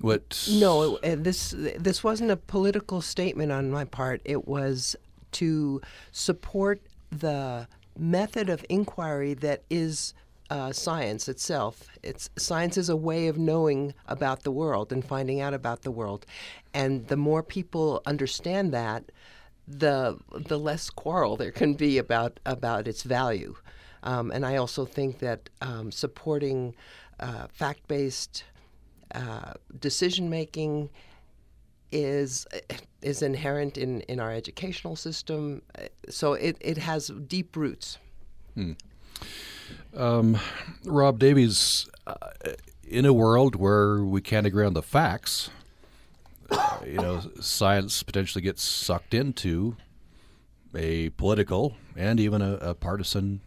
What? No, it, this this wasn't a political statement on my part. It was to support the method of inquiry that is uh, science itself. It's science is a way of knowing about the world and finding out about the world, and the more people understand that, the the less quarrel there can be about about its value. Um, and I also think that um, supporting uh, fact based uh, decision making is is inherent in, in our educational system. So it, it has deep roots. Hmm. Um, Rob Davies, uh, in a world where we can't agree on the facts, you know, science potentially gets sucked into a political and even a, a partisan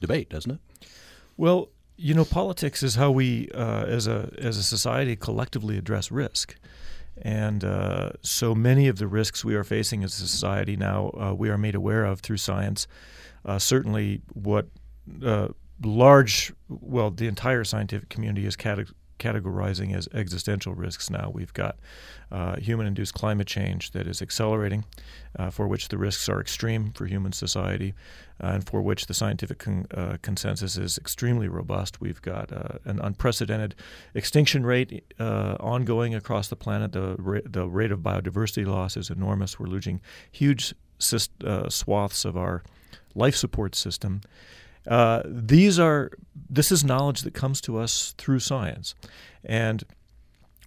debate, doesn't it? Well, you know, politics is how we, uh, as a as a society, collectively address risk. And uh, so many of the risks we are facing as a society now, uh, we are made aware of through science. Uh, certainly, what uh, large, well, the entire scientific community is cate- categorizing as existential risks now. We've got uh, human induced climate change that is accelerating, uh, for which the risks are extreme for human society, uh, and for which the scientific con- uh, consensus is extremely robust. We've got uh, an unprecedented extinction rate ongoing across the planet. The, ra- the rate of biodiversity loss is enormous. We're losing huge syst- swaths of our life support system. Uh, these are this is knowledge that comes to us through science, and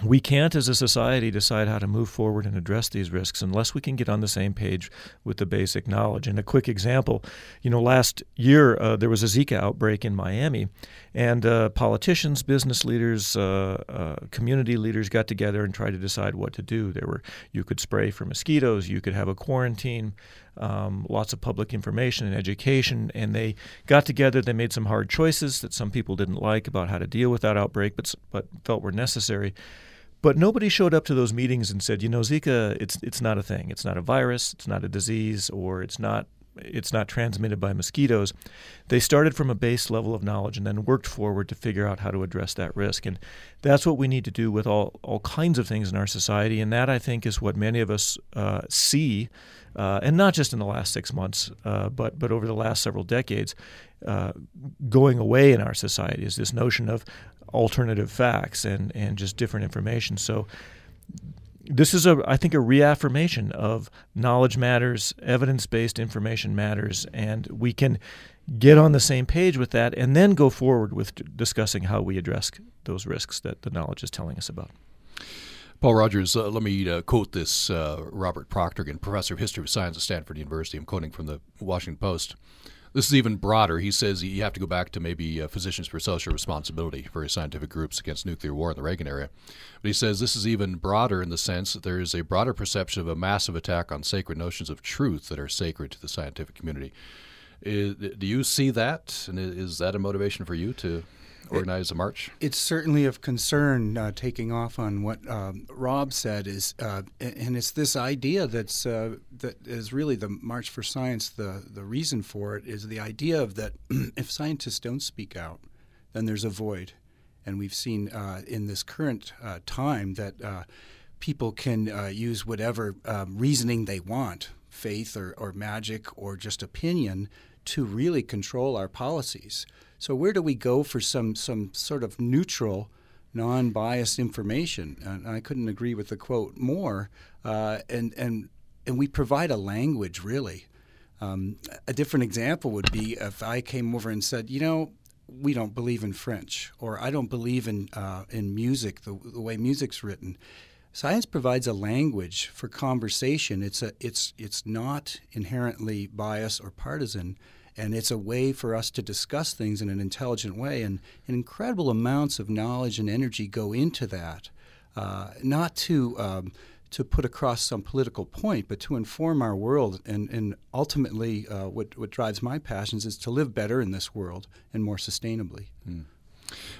we can't, as a society, decide how to move forward and address these risks unless we can get on the same page with the basic knowledge. And a quick example you know, last year uh, there was a Zika outbreak in Miami, and uh, politicians, business leaders, uh, uh, community leaders got together and tried to decide what to do. There were you could spray for mosquitoes, you could have a quarantine, um, lots of public information and education, and they got together. They made some hard choices that some people didn't like about how to deal with that outbreak, but but felt were necessary. But nobody showed up to those meetings and said, you know, Zika, it's it's not a thing. It's not a virus. It's not a disease, or it's not it's not transmitted by mosquitoes. They started from a base level of knowledge and then worked forward to figure out how to address that risk. And that's what we need to do with all all kinds of things in our society. And that I think is what many of us uh, see, uh, and not just in the last six months, uh, but but over the last several decades, uh, going away in our society is this notion of alternative facts and, and just different information. So this is a I think a reaffirmation of knowledge matters, evidence-based information matters, and we can get on the same page with that and then go forward with discussing how we address those risks that the knowledge is telling us about. Paul Rogers, uh, let me uh, quote this uh, Robert Proctorgan, professor of history of science at Stanford University. I'm quoting from the Washington Post. This is even broader. He says you have to go back to maybe uh, Physicians for Social Responsibility, various scientific groups against nuclear war in the Reagan era. But he says this is even broader in the sense that there is a broader perception of a massive attack on sacred notions of truth that are sacred to the scientific community. Is, do you see that? And is that a motivation for you to organize a march? It's certainly of concern. Uh, taking off on what um, Rob said is, uh, and it's this idea that's uh, that is really the March for Science. The the reason for it is the idea of that if scientists don't speak out, then there's a void, and we've seen uh, in this current uh, time that uh, people can use whatever um, reasoning they want, faith or, or magic or just opinion, to really control our policies. So where do we go for some some sort of neutral, non-biased information? And I couldn't agree with the quote more. Uh, and and and we provide a language really. Um, a different example would be if I came over and said, you know, we don't believe in French, or I don't believe in uh, in music, the, the way music's written. Science provides a language for conversation. It's a it's it's not inherently biased or partisan and it's a way for us to discuss things in an intelligent way. And, and incredible amounts of knowledge and energy go into that, uh, not to um, to put across some political point, but to inform our world. And, and ultimately, uh, what what drives my passions is to live better in this world and more sustainably. Mm.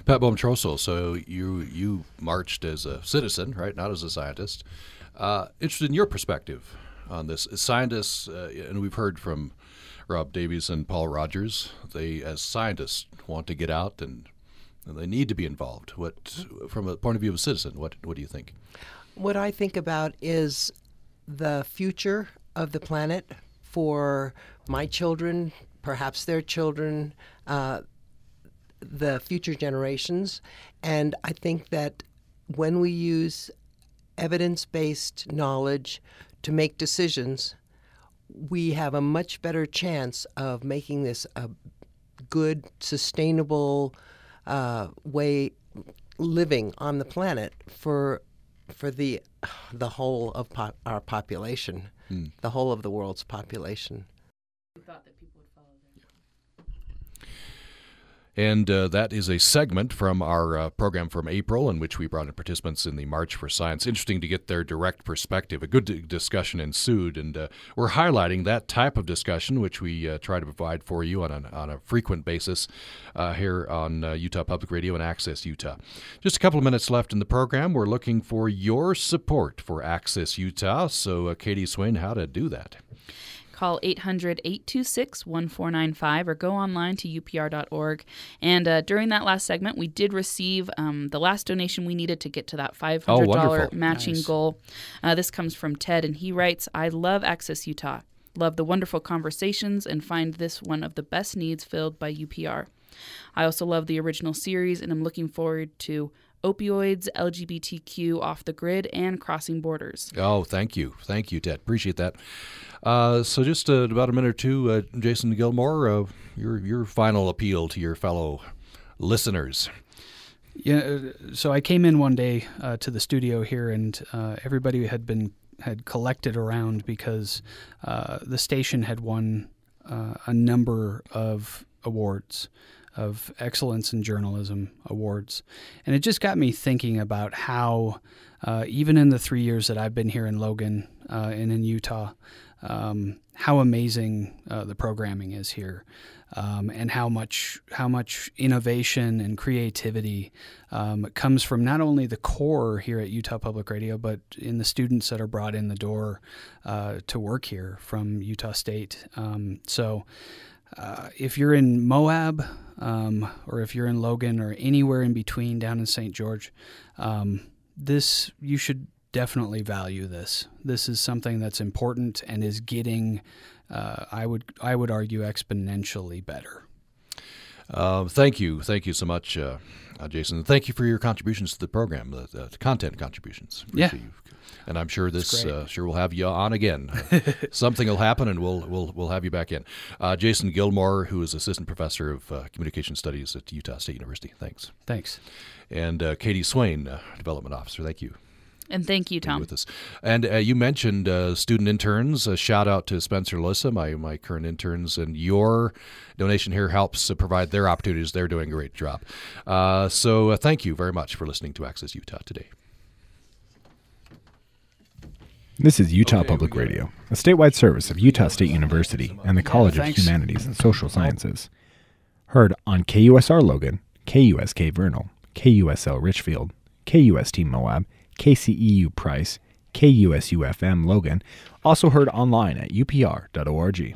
Pat Bohm-Trosel, so you you marched as a citizen, right, not as a scientist. Uh, interested in your perspective on this. As scientists, uh, and we've heard from Rob Davies and Paul Rogers. They, as scientists, want to get out and, and they need to be involved. What, from a point of view of a citizen, what what do you think? What I think about is the future of the planet for my children, perhaps their children, uh, the future generations, and I think that when we use evidence based knowledge to make decisions, we have a much better chance of making this a good, sustainable uh, way living on the planet for for the the whole of po- our population, hmm. the whole of the world's population. And uh, that is a segment from our uh, program from April, in which we brought in participants in the March for Science. Interesting to get their direct perspective. A good discussion ensued, and uh, we're highlighting that type of discussion, which we uh, try to provide for you on a, on a frequent basis uh, here on uh, Utah Public Radio and Access Utah. Just a couple of minutes left in the program. We're looking for your support for Access Utah. So, Katie Swain, how to do that? Call 800 826 1495 or go online to upr.org. And uh, during that last segment, we did receive um, the last donation we needed to get to that $500 oh, matching nice. goal. Uh, this comes from Ted, and he writes I love Access Utah. Love the wonderful conversations and find this one of the best needs filled by UPR. I also love the original series and I'm looking forward to opioids, LGBTQ off the grid, and crossing borders. Oh, thank you. Thank you, Ted. Appreciate that. Uh, so, just uh, about a minute or two, uh, Jason Gilmore, uh, your, your final appeal to your fellow listeners. Yeah, uh, so I came in one day uh, to the studio here, and everybody had been had collected around because the station had won a number of awards of Excellence in Journalism Awards. And it just got me thinking about how, uh, even in the three years that I've been here in Logan uh, and in Utah, um, how amazing uh, the programming is here. Um, and how much how much innovation and creativity um, comes from not only the core here at Utah Public Radio, but in the students that are brought in the door uh, to work here from Utah State. Um, so, uh, if you're in Moab um, or if you're in Logan or anywhere in between down in St. George, um, this you should definitely value this. This is something that's important and is getting, uh, I would I would argue, exponentially better. Uh, thank you, thank you so much, uh, Jason. Thank you for your contributions to the program, the, the content contributions. Yeah. And I'm sure this uh, sure will have you on again. Something will happen, and we'll we'll we'll have you back in. Uh, Jason Gilmore, who is assistant professor of uh, communication studies at Utah State University. Thanks. Thanks. And uh, Katie Swain, development officer. Thank you. And thank you, Tom. With us. And uh, you mentioned uh, student interns. A shout out to Spencer Lissa, my, my current interns. And your donation here helps uh, provide their opportunities. They're doing a great job. Uh, so uh, thank you very much for listening to Access Utah today. This is Utah okay, Public Radio, a statewide service of Utah State University and the College yeah, of Humanities and Social Sciences. Heard on KUSR Logan, KUSK Vernal, KUSL Richfield, KUST Moab, KCEU Price, KUSUFM Logan, also heard online at upr.org.